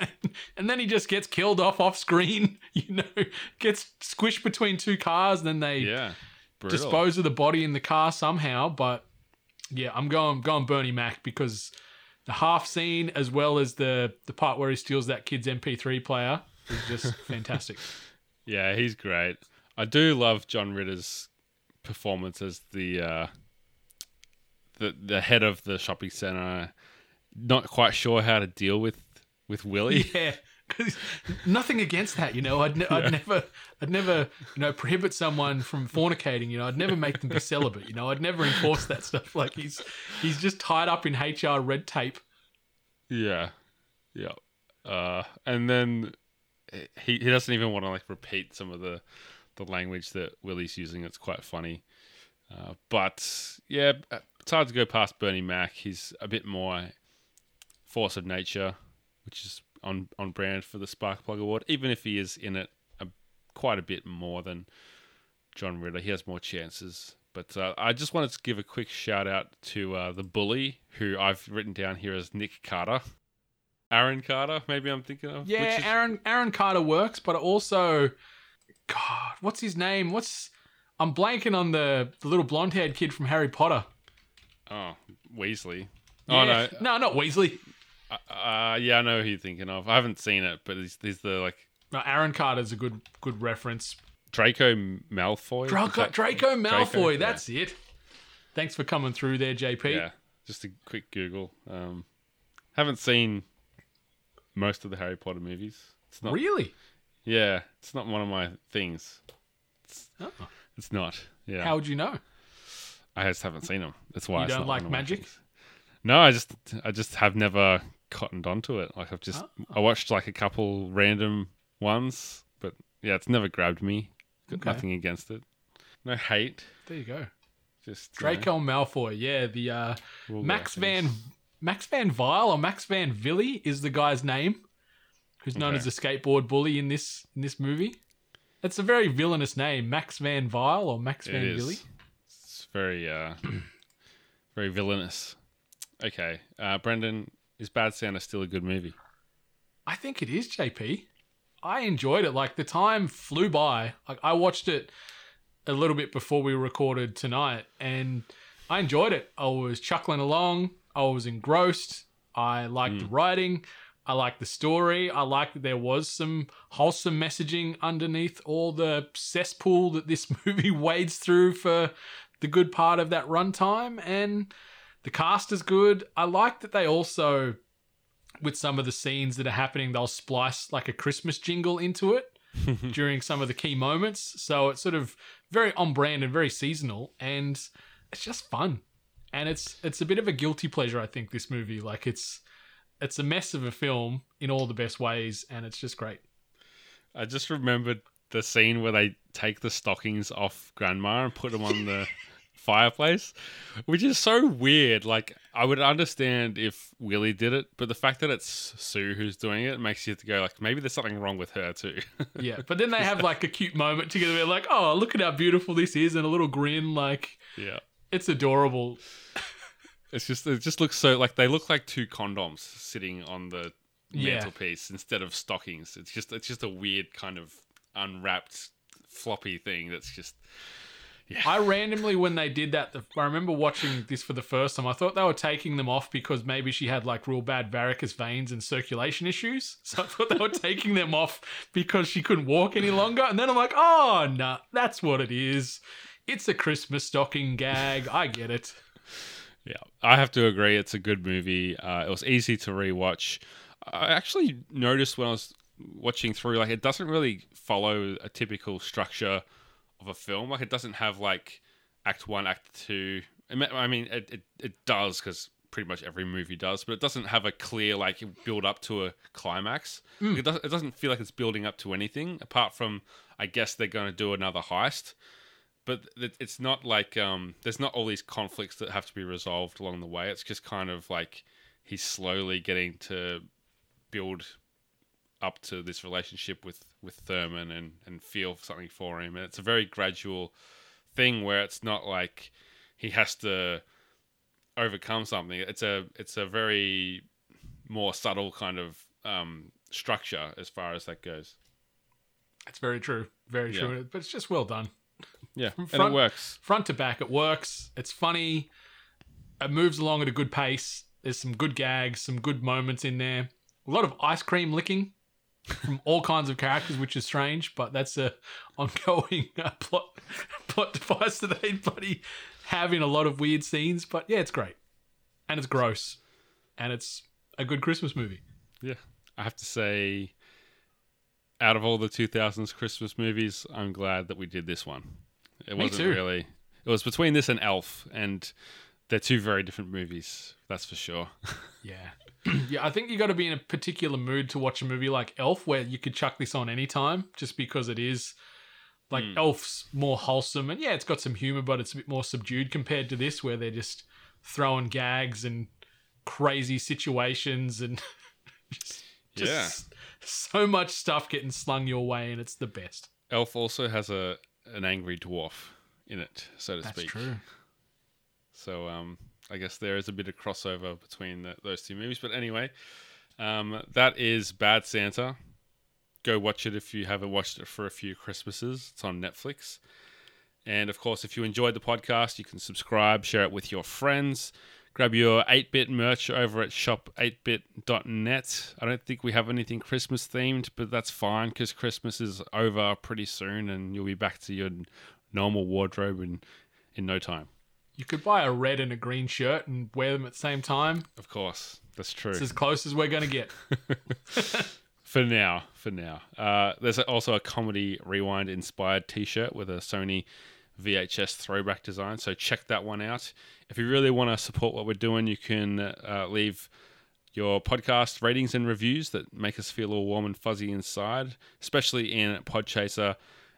and then he just gets killed off off screen, you know, gets squished between two cars, and then they Yeah, brutal. dispose of the body in the car somehow. But yeah, I'm going going Bernie Mac because the half scene as well as the the part where he steals that kid's MP3 player is just fantastic. Yeah, he's great. I do love John Ritter's performance as the uh, the the head of the shopping center. Not quite sure how to deal with with Willie. Yeah. Nothing against that, you know. I'd, ne- I'd never, I'd never, you know, prohibit someone from fornicating. You know, I'd never make them be celibate. You know, I'd never enforce that stuff. Like he's, he's just tied up in HR red tape. Yeah, yeah. Uh, and then he he doesn't even want to like repeat some of the the language that Willie's using. It's quite funny. Uh, but yeah, it's hard to go past Bernie Mac. He's a bit more force of nature, which is on on brand for the Spark Plug Award. Even if he is in it a, quite a bit more than John Ritter, he has more chances. But uh, I just wanted to give a quick shout out to uh, the bully, who I've written down here as Nick Carter. Aaron Carter, maybe I'm thinking of. Yeah, which is- Aaron Aaron Carter works, but also, God, what's his name? What's I'm blanking on the the little blonde haired kid from Harry Potter. Oh, Weasley. Yeah. Oh no, no, not Weasley. uh, yeah, I know who you're thinking of. I haven't seen it, but he's, he's the like No, Aaron Carter's a good good reference. Draco Malfoy. Draco, that- Draco Malfoy. yeah. That's it. Thanks for coming through there, JP. Yeah, just a quick Google. Um, haven't seen most of the Harry Potter movies. It's not. Really? Yeah, it's not one of my things. Oh. It's not. Yeah. How would you know? I just haven't seen them. That's why You don't like one of my magic? No, I just I just have never cottoned onto it. Like I've just Oh. I watched like a couple random ones, but yeah, it's never grabbed me. Got Okay. nothing against it. No hate. There you go. Just you know, Draco Malfoy. Yeah, the uh, Max. Van Max Van Vile or Max Van Villy is the guy's name, who's known Okay. as a skateboard bully in this in this movie. It's a very villainous name, Max Van Vile or Max Van. Villy. Very uh very villainous. Okay. Uh Brendan, is Bad Santa still a good movie? I think it is JP. I enjoyed it. Like the time flew by. Like I watched it a little bit before we recorded tonight, and I enjoyed it. I was chuckling along. I was engrossed. I liked the writing. I liked the story. I liked that there was some wholesome messaging underneath all the cesspool that this movie wades through for the good part of that runtime. And the cast is good. I like that they also with some of the scenes that are happening, they'll splice like a Christmas jingle into it during some of the key moments. So it's sort of very on brand and very seasonal, and it's just fun. And it's it's a bit of a guilty pleasure, I think. This movie, like it's it's a mess of a film in all the best ways, and it's just great. I just remembered the scene where they take the stockings off grandma and put them on the fireplace, which is so weird. Like, I would understand if Willie did it, but the fact that it's Sue who's doing it makes you have to go, like, maybe there's something wrong with her, too. Yeah, but then they have like a cute moment together. They're like, "Oh, look at how beautiful this is," and a little grin. Like yeah. it's adorable. It's just, it just looks so, like, they look like two condoms sitting on the Yeah. mantelpiece instead of stockings. It's just, it's just a weird kind of unwrapped floppy thing that's just, I randomly, when they did that, I remember watching this for the first time. I thought they were taking them off because maybe she had like real bad varicose veins and circulation issues. So I thought they were taking them off because she couldn't walk any longer. And then I'm like, oh, no, that's what it is. It's a Christmas stocking gag. I get it. Yeah, I have to agree. It's a good movie. Uh, it was easy to rewatch. I actually noticed when I was watching through, like, it doesn't really follow a typical structure of a film. Like, it doesn't have like Act One, Act Two. I mean- it it, it does because pretty much every movie does, but it doesn't have a clear like build up to a climax. It, does, it doesn't feel like it's building up to anything apart from, I guess they're going to do another heist but it's not like um, there's not all these conflicts that have to be resolved along the way. It's just kind of like he's slowly getting to build up to this relationship with with Thurman and and feel something for him, and it's a very gradual thing where it's not like he has to overcome something. It's a it's a very more subtle kind of um, structure as far as that goes. It's very true. Very Yeah. true. But it's just well done. Yeah, and front- it works. front to back, it works. It's funny. It moves along at a good pace. There's some good gags, some good moments in there. A lot of ice cream licking from all kinds of characters, which is strange, but that's a ongoing uh, plot plot device that they bloody have in a lot of weird scenes. But yeah, it's great, and it's gross, and it's a good Christmas movie. Yeah, I have to say, out of all the 2000s Christmas movies, I'm glad that we did this one. It Me wasn't too. really. It was between this and Elf, and they're two very different movies. That's for sure. Yeah. yeah, I think you got to be in a particular mood to watch a movie like Elf where you could chuck this on anytime just because it is like hmm. Elf's more wholesome and yeah, it's got some humor but it's a bit more subdued compared to this where they're just throwing gags and crazy situations and just, just Yeah. so much stuff getting slung your way and it's the best. Elf also has a an angry dwarf in it, so to That's speak. true. So um, I guess there is a bit of crossover between the, those two movies. But anyway, um, that is Bad Santa. Go watch it if you haven't watched it for a few Christmases. It's on Netflix. And of course, if you enjoyed the podcast, you can subscribe, share it with your friends. Grab your 8 bit merch over at shop8bit.net. I don't think we have anything Christmas themed, but that's fine because Christmas is over pretty soon and you'll be back to your normal wardrobe in, in no time. You could buy a red and a green shirt and wear them at the same time. Of course, that's true. It's as close as we're going to get. For now, for now. Uh, there's also a comedy rewind inspired T-shirt with a Sony VHS throwback design. So check that one out. If you really want to support what we're doing, you can uh, leave your podcast ratings and reviews that make us feel all warm and fuzzy inside, especially in Podchaser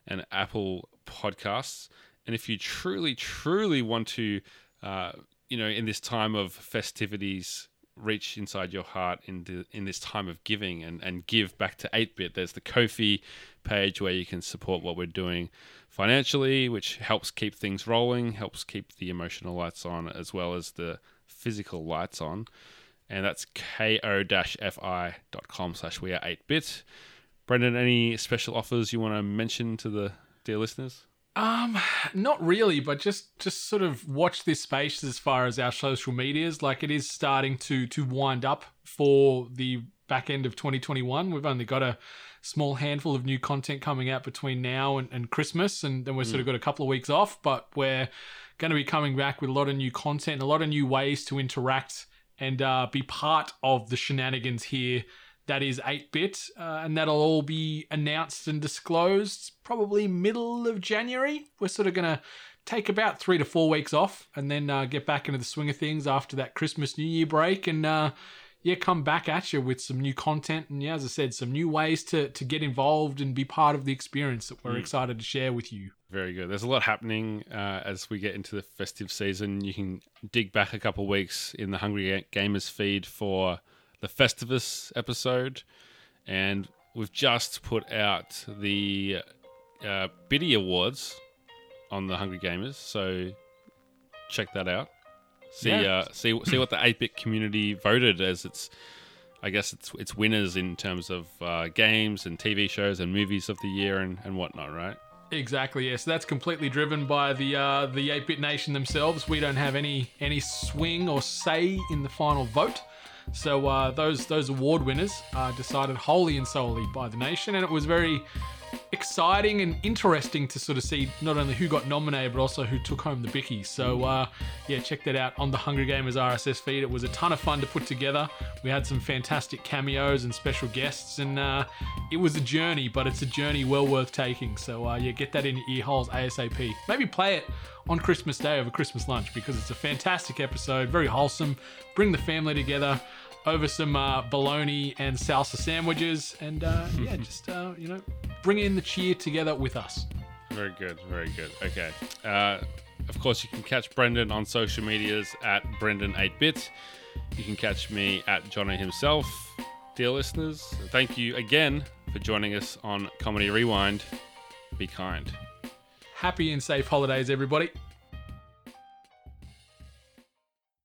and Apple Podcasts. And if you truly, truly want to, uh, you know, in this time of festivities, reach inside your heart in the, in this time of giving and, and give back to 8-bit there's the Ko-fi page where you can support what we're doing financially which helps keep things rolling helps keep the emotional lights on as well as the physical lights on. And that's ko-fi.com slash we are 8-bit brendan any special offers you want to mention to the dear listeners Um, not really, but just just sort of watch this space as far as our social medias. Like it is starting to to wind up for the back end of 2021. We've only got a small handful of new content coming out between now and, and Christmas, and then we've sort of got a couple of weeks off. But we're going to be coming back with a lot of new content, a lot of new ways to interact and uh, be part of the shenanigans here that is 8 bit, uh, and that'll all be announced and disclosed probably middle of January. We're sort of going to take about three to four weeks off and then uh, get back into the swing of things after that Christmas New Year break and uh, yeah, come back at you with some new content and yeah, as I said, some new ways to to get involved and be part of the experience that we're excited to share with you. Very good. There's a lot happening uh, as we get into the festive season. You can dig back a couple weeks in the Hungry Gamers feed for the Festivus episode, and we've just put out the uh, Biddy Awards on the Hungry Gamers. So check that out. See, Yeah. uh, see, see what the 8-bit community voted as its. I guess it's it's winners in terms of uh, games and TV shows and movies of the year and, and whatnot, right? Exactly. Yes, that's completely driven by the uh, the 8-bit nation themselves. We don't have any any swing or say in the final vote. So uh, those those award winners are decided wholly and solely by the nation, and it was very exciting and interesting to sort of see not only who got nominated but also who took home the bicky. So uh, yeah, check that out on the Hungry Gamers RSS feed. It was a ton of fun to put together. We had some fantastic cameos and special guests, and uh, it was a journey, but it's a journey well worth taking. So uh, yeah, get that in your ear holes ASAP. Maybe play it on Christmas Day over Christmas lunch because it's a fantastic episode, very wholesome. Bring the family together over some uh, bologna and salsa sandwiches, and uh, yeah, just uh, you know, bring in the cheer together with us. Very good, very good. Okay. Uh, of course, you can catch Brendan on social medias at Brendan8bit. You can catch me at Johnny himself. Dear listeners, thank you again for joining us on Comedy Rewind. Be kind. Happy and safe holidays, everybody.